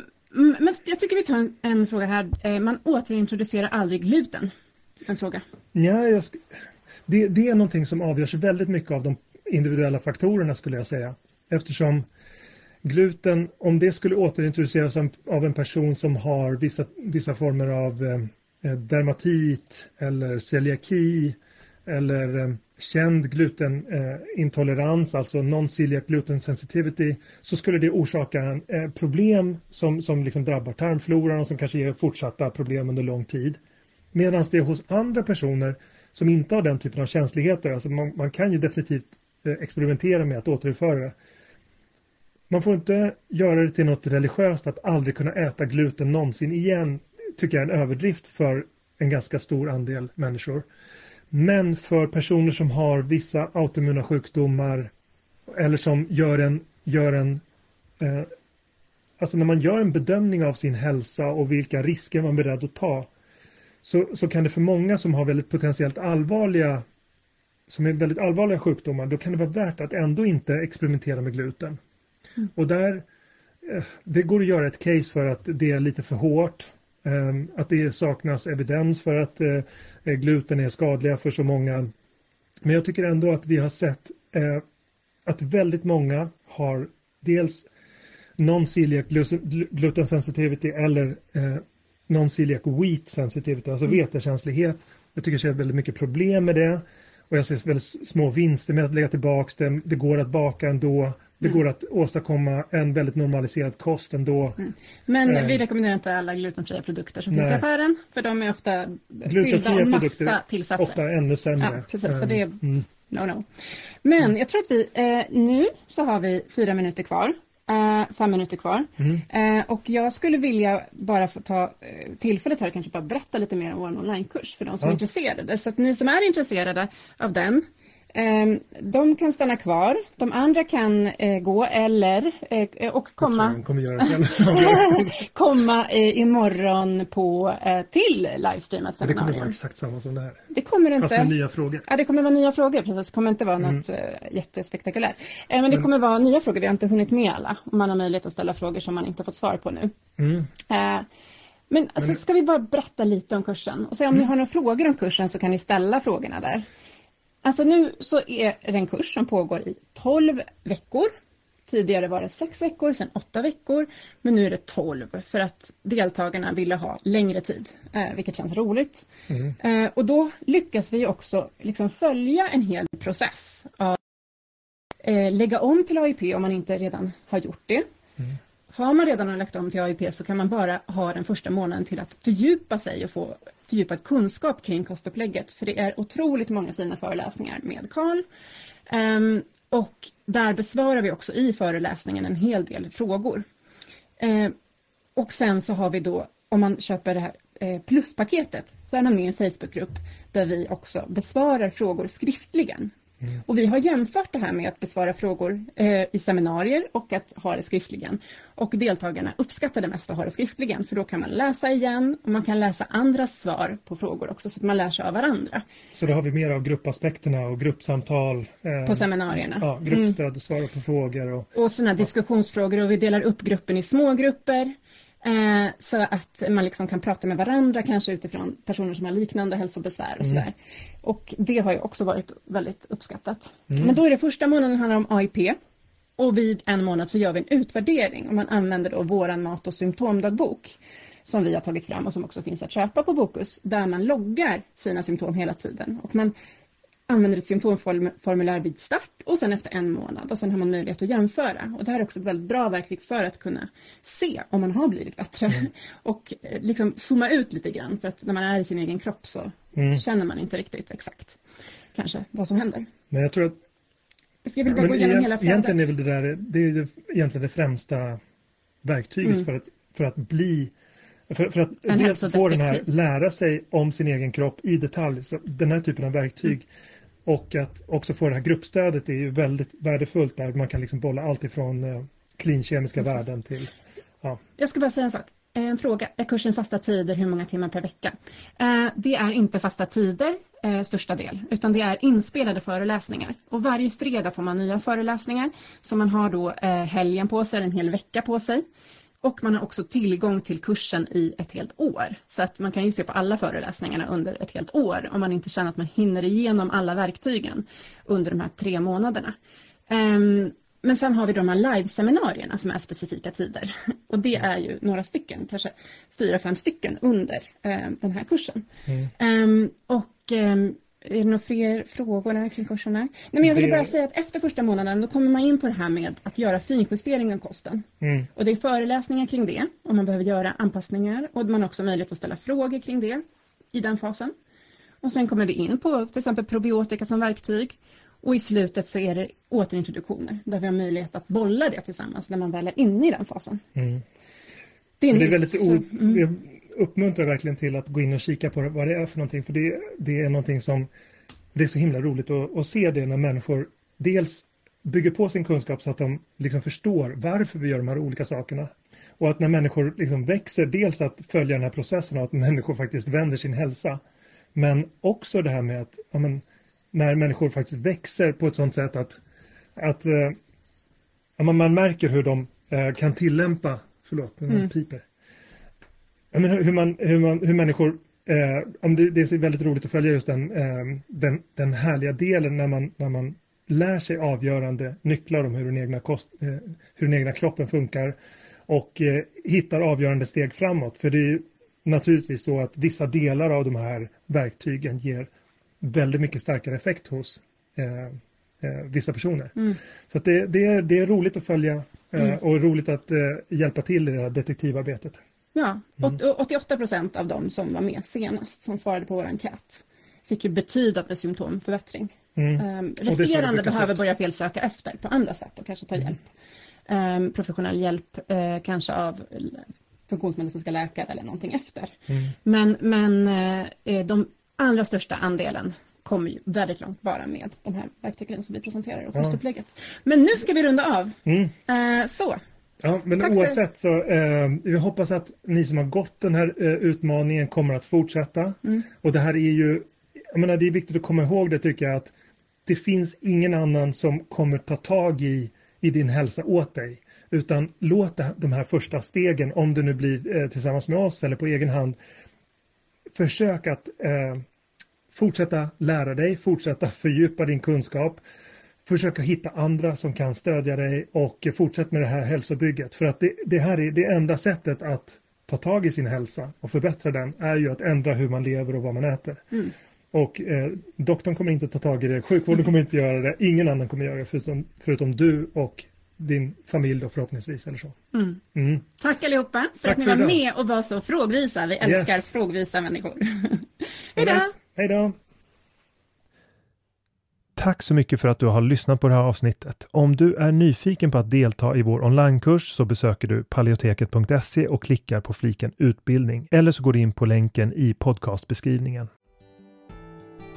men jag tycker vi tar en, en fråga här. Uh, man återintroducerar aldrig gluten. En fråga. Ja, jag det, det är någonting som avgörs väldigt mycket av de individuella faktorerna skulle jag säga. Eftersom gluten, om det skulle återintroduceras av en person som har vissa, vissa former av eh, eh dermatit eller celiaki eller eh, känd glutenintolerans, eh, alltså non-celiac gluten sensitivity, så skulle det orsaka eh, problem som, som liksom drabbar tarmfloran och som kanske ger fortsatta problem under lång tid. Medan det hos andra personer som inte har den typen av känsligheter, alltså man, man kan ju definitivt eh, experimentera med att återinföra det. Man får inte göra det till något religiöst att aldrig kunna äta gluten någonsin igen. Tycker jag är en överdrift för en ganska stor andel människor. Men för personer som har vissa autoimmuna sjukdomar eller som gör en, gör en eh, alltså när man gör en bedömning av sin hälsa och vilka risker man är beredd att ta så, så kan det för många som har väldigt potentiellt allvarliga som är väldigt allvarliga sjukdomar, då kan det vara värt att ändå inte experimentera med gluten. Mm. Och där, eh, det går att göra ett case för att det är lite för hårt. Ehm, att det saknas evidens för att eh, eh, gluten är skadliga för så många. Men jag tycker ändå att vi har sett att väldigt många har dels non-celiac gluten sensitivity eller non-celiac wheat sensitivity, alltså mm. vetekänslighet. Jag tycker det är väldigt mycket problem med det. Och jag ser väldigt små vinster med att lägga tillbaka det. Det går att baka ändå. Det Mm. går att åstadkomma en väldigt normaliserad kost ändå. Men Eh. vi rekommenderar inte alla glutenfria produkter som finns Nej. i affären, för de är ofta fyllda av massa tillsatser. Ofta ännu sämre. Ja, precis, så Eh, det är- mm. No, no. Men jag tror att vi, eh, nu så har vi fyra minuter kvar. Eh, fem minuter kvar. Mm. Eh, och jag skulle vilja bara få ta eh, tillfället här och kanske bara berätta lite mer om vår onlinekurs för de som Ja. är intresserade. Så att ni som är intresserade av den, de kan stanna kvar. De andra kan eh, gå eller eh, och komma *laughs* komma eh, imorgon på, till livestreamat Det kommer vara seminarium. exakt samma som det här. Det kommer det Fast inte. med nya frågor. Ja, det kommer vara nya frågor, precis. Det kommer inte vara något Mm. eh, jättespektakulärt. Men det kommer vara nya frågor, vi har inte hunnit med alla. Och man har möjlighet att ställa frågor som man inte fått svar på nu. Mm. Men alltså, ska vi bara berätta lite om kursen? Och se om Mm. ni har några frågor om kursen så kan ni ställa frågorna där. Alltså nu så är det en kurs som pågår i 12 veckor. Tidigare var det 6 veckor, sen 8 veckor. Men nu är det 12 för att deltagarna ville ha längre tid, eh, vilket känns roligt. Mm. Eh, och då lyckas vi också liksom följa en hel process av eh, lägga om till AIP om man inte redan har gjort det. Har man redan lagt om till AIP så kan man bara ha den första månaden till att fördjupa sig och få fördjupad kunskap kring kostupplägget. För det är otroligt många fina föreläsningar med Karl. Ehm, och där besvarar vi också i föreläsningen en hel del frågor. Ehm, och sen så har vi då, om man köper det här eh, pluspaketet, så är man med i en Facebookgrupp där vi också besvarar frågor skriftligen. Och vi har jämfört det här med att besvara frågor eh, i seminarier och att ha det skriftligen. Och deltagarna uppskattar det mest att ha det skriftligen, för då kan man läsa igen och man kan läsa andras svar på frågor också, så att man lär sig av varandra Så då har vi mer av gruppaspekterna och gruppsamtal. eh, på seminarierna. Ja, gruppstöd och svara på frågor. Och, Och sådana diskussionsfrågor och vi delar upp gruppen i små grupper. Eh, så att man liksom kan prata med varandra, kanske utifrån personer som har liknande hälsobesvär och sådär. Och det har ju också varit väldigt uppskattat. Men då är det första månaden handlar om AIP. Och vid en månad så gör vi en utvärdering och man använder då våran mat och symptomdagbok som vi har tagit fram och som också finns att köpa på Bokus där man loggar sina symptom hela tiden. Och man använder ett symptomformulär vid start och sen efter en månad och sen har man möjlighet att jämföra. Och det här är också ett väldigt bra verktyg för att kunna se om man har blivit bättre *laughs* och eh, liksom zooma ut lite grann för att när man är i sin egen kropp så Mm. känner man inte riktigt exakt kanske vad som händer. men jag tror att Ska vi bara gå igenom hela egentligen är flödet? väl det där det är egentligen det främsta verktyget Mm. för, att, för att bli för, för att En dels få den här lära sig om sin egen kropp i detalj, så den här typen av verktyg Mm. Och att också få det här gruppstödet är ju väldigt värdefullt där man kan liksom bolla allt ifrån eh, klinkemiska Precis. värden till Jag ska bara säga en sak. En fråga. Är kursen fasta tider? Hur många timmar per vecka? Eh, det är inte fasta tider, eh, största del, utan det är inspelade föreläsningar. Och varje fredag får man nya föreläsningar. Så man har då eh, helgen på sig, en hel vecka på sig. Och man har också tillgång till kursen i ett helt år. Så att man kan ju se på alla föreläsningarna under ett helt år om man inte känner att man hinner igenom alla verktygen under de här tre månaderna. Ehm, men sen har vi de här liveseminarierna som är specifika tider. *laughs* Och det är ju några stycken, kanske fyra, fem stycken under eh, den här kursen. Mm. Ehm, och ehm, är det några fler frågor där kring kursen? Nej, men jag ville Det- bara säga att efter första månaden då kommer man in på det här med att göra finjustering av kosten. mm, Och det är föreläsningar kring det och man behöver göra anpassningar och man har också möjlighet att ställa frågor kring det i den fasen. Och sen kommer vi in på till exempel probiotika som verktyg och i slutet så är det återintroduktioner där vi har möjlighet att bolla det tillsammans när man väl är inne i den fasen. mm. Det är, det är väldigt så- mm. Uppmuntrar verkligen till att gå in och kika på vad det är för någonting. För det, det är någonting som det är så himla roligt att, att se det när människor dels bygger på sin kunskap så att de liksom förstår varför vi gör de här olika sakerna. Och att när människor liksom växer, dels att följa den här processen och att människor faktiskt vänder sin hälsa. Men också det här med att ja, men, när människor faktiskt växer på ett sådant sätt att, att eh, ja, man, man märker hur de eh, kan tillämpa, förlåt, den Mm. piper. Men hur, man, hur, man, hur människor, eh, om det, det är väldigt roligt att följa just den, eh, den, den härliga delen när man, när man lär sig avgörande nycklar om hur den egna, kost, eh, hur den egna kroppen funkar och eh, hittar avgörande steg framåt. För det är naturligtvis så att vissa delar av de här verktygen ger väldigt mycket starkare effekt hos eh, eh, vissa personer. Mm. Så det, det, är, det är roligt att följa eh, mm. och roligt att hjälpa till i det här detektivarbetet. Ja, mm. 88 procent av de som var med senast, som svarade på vår enkät, fick ju betydande symptomförbättring. Mm. Um, resterande behöver börja felsöka efter på andra sätt och kanske ta mm. hjälp. Um, professionell hjälp, uh, kanske av funktionsmedicinska läkare eller någonting efter. Mm. Men, men uh, de allra största andelen kommer ju väldigt långt bara med de här verktygen som vi presenterar och kostupplägget. Ja. Men nu ska vi runda av. Mm. Uh, så. Ja, men Tack oavsett så eh, vi hoppas att ni som har gått den här eh, utmaningen kommer att fortsätta. Mm. Och det här är ju, jag menar det är viktigt att komma ihåg det tycker jag att det finns ingen annan som kommer ta tag i, i din hälsa åt dig. Utan låt de här första stegen, om det nu blir eh, tillsammans med oss eller på egen hand, försök att eh, fortsätta lära dig, fortsätta fördjupa din kunskap, försöka hitta andra som kan stödja dig och fortsätt med det här hälsobygget. För att det, det här är det enda sättet att ta tag i sin hälsa och förbättra den är ju att ändra hur man lever och vad man äter. Mm. Och eh, doktorn kommer inte ta tag i det, sjukvården kommer inte göra det, ingen annan kommer göra det förutom, förutom du och din familj då förhoppningsvis eller så. Mm. Mm. Tack allihopa för Tack att ni var med och var så frågvisa. Vi älskar yes. frågvisa människor. Hej då! Hej då! Tack så mycket för att du har lyssnat på det här avsnittet. Om du är nyfiken på att delta i vår onlinekurs så besöker du paleoteket.se och klickar på fliken utbildning eller så går du in på länken i podcastbeskrivningen.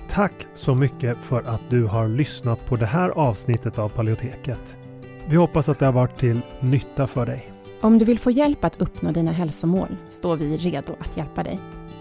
Tack så mycket för att du har lyssnat på det här avsnittet av Paleoteket. Vi hoppas att det har varit till nytta för dig. Om du vill få hjälp att uppnå dina hälsomål står vi redo att hjälpa dig.